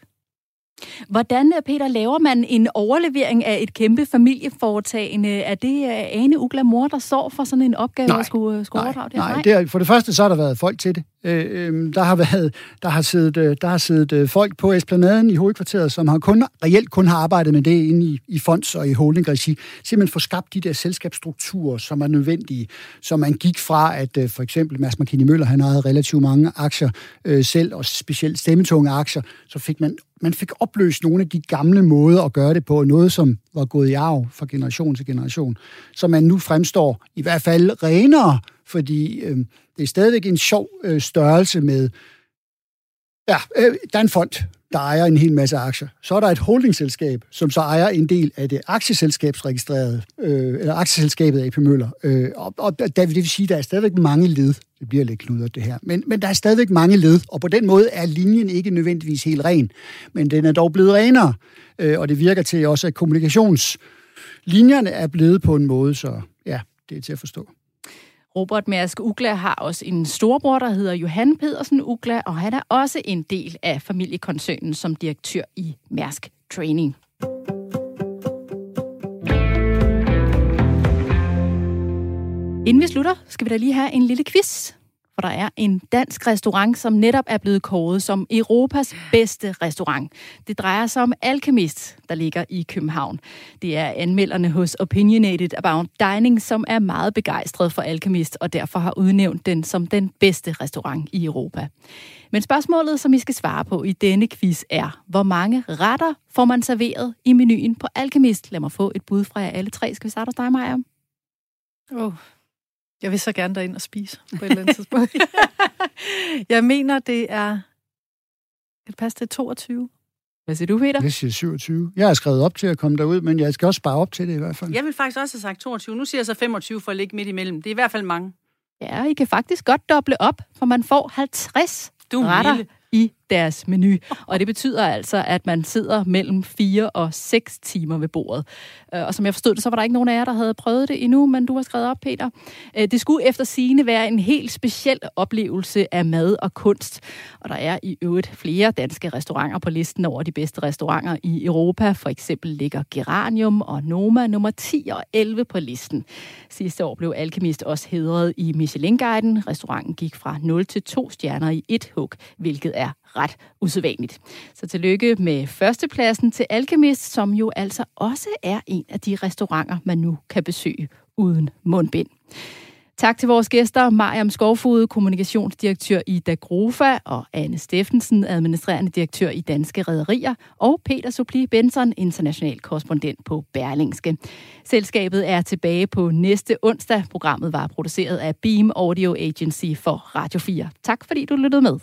Hvordan, Peter, laver man en overlevering af et kæmpe familieforetagende? Er det øh, Ane Ugla mor, der står for sådan en opgave, nej, at skulle, øh, skulle nej, overdrage det? Nej, det er, for det første så har der været folk til det. Øh, øh, der har været, der har siddet, øh, der har siddet øh, folk på Esplanaden i hovedkvarteret, som har kun, reelt kun har arbejdet med det inde i, i fonds og i holdingregi. Simpelthen få skabt de der selskabsstrukturer, som er nødvendige. Så man gik fra, at øh, for eksempel Mads McKinney Møller, han havde relativt mange aktier øh, selv, og specielt stemmetunge aktier, så fik man man fik opløst nogle af de gamle måder at gøre det på, noget som var gået i arv fra generation til generation, så man nu fremstår i hvert fald renere, fordi øh, det er stadigvæk en sjov øh, størrelse med, ja, øh, der er en fond, der ejer en hel masse aktier. Så er der et holdingselskab, som så ejer en del af det aktieselskabsregistrerede, øh, eller aktieselskabet AP Møller. Øh, og, og der, det vil sige, at der er stadigvæk mange led. Det bliver lidt knudret, det her. Men, men der er stadigvæk mange led, og på den måde er linjen ikke nødvendigvis helt ren. Men den er dog blevet renere, øh, og det virker til også, at kommunikationslinjerne er blevet på en måde, så ja, det er til at forstå. Robert Mærsk Ugla har også en storbror, der hedder Johan Pedersen Ugla, og han er også en del af familiekoncernen som direktør i Mærsk Training. Inden vi slutter, skal vi da lige have en lille quiz for der er en dansk restaurant, som netop er blevet kåret som Europas bedste restaurant. Det drejer sig om Alchemist, der ligger i København. Det er anmelderne hos Opinionated About Dining, som er meget begejstret for Alchemist, og derfor har udnævnt den som den bedste restaurant i Europa. Men spørgsmålet, som I skal svare på i denne quiz er, hvor mange retter får man serveret i menuen på Alchemist? Lad mig få et bud fra jer alle tre. Skal vi starte hos dig, Maja? Oh, jeg vil så gerne derind og spise på et eller andet tidspunkt. jeg mener, det er... Kan det passe til 22? Hvad siger du, Peter? Jeg siger 27. Jeg har skrevet op til at komme derud, men jeg skal også spare op til det i hvert fald. Jeg vil faktisk også have sagt 22. Nu siger jeg så 25 for at ligge midt imellem. Det er i hvert fald mange. Ja, I kan faktisk godt doble op, for man får 50 Du er retter milde. i deres menu. Og det betyder altså, at man sidder mellem 4 og 6 timer ved bordet. Øh, og som jeg forstod det, så var der ikke nogen af jer, der havde prøvet det endnu, men du har skrevet op, Peter. Øh, det skulle efter sigende være en helt speciel oplevelse af mad og kunst. Og der er i øvrigt flere danske restauranter på listen over de bedste restauranter i Europa. For eksempel ligger Geranium og Noma nummer 10 og 11 på listen. Sidste år blev Alkemist også hedret i Michelin-guiden. Restauranten gik fra 0 til 2 stjerner i et hug, hvilket er ret usædvanligt. Så tillykke med førstepladsen til Alkemist, som jo altså også er en af de restauranter, man nu kan besøge uden mundbind. Tak til vores gæster, Mariam Skovfod, kommunikationsdirektør i Dagrofa, og Anne Steffensen, administrerende direktør i Danske Rederier, og Peter Supli Benson, international korrespondent på Berlingske. Selskabet er tilbage på næste onsdag. Programmet var produceret af Beam Audio Agency for Radio 4. Tak fordi du lyttede med.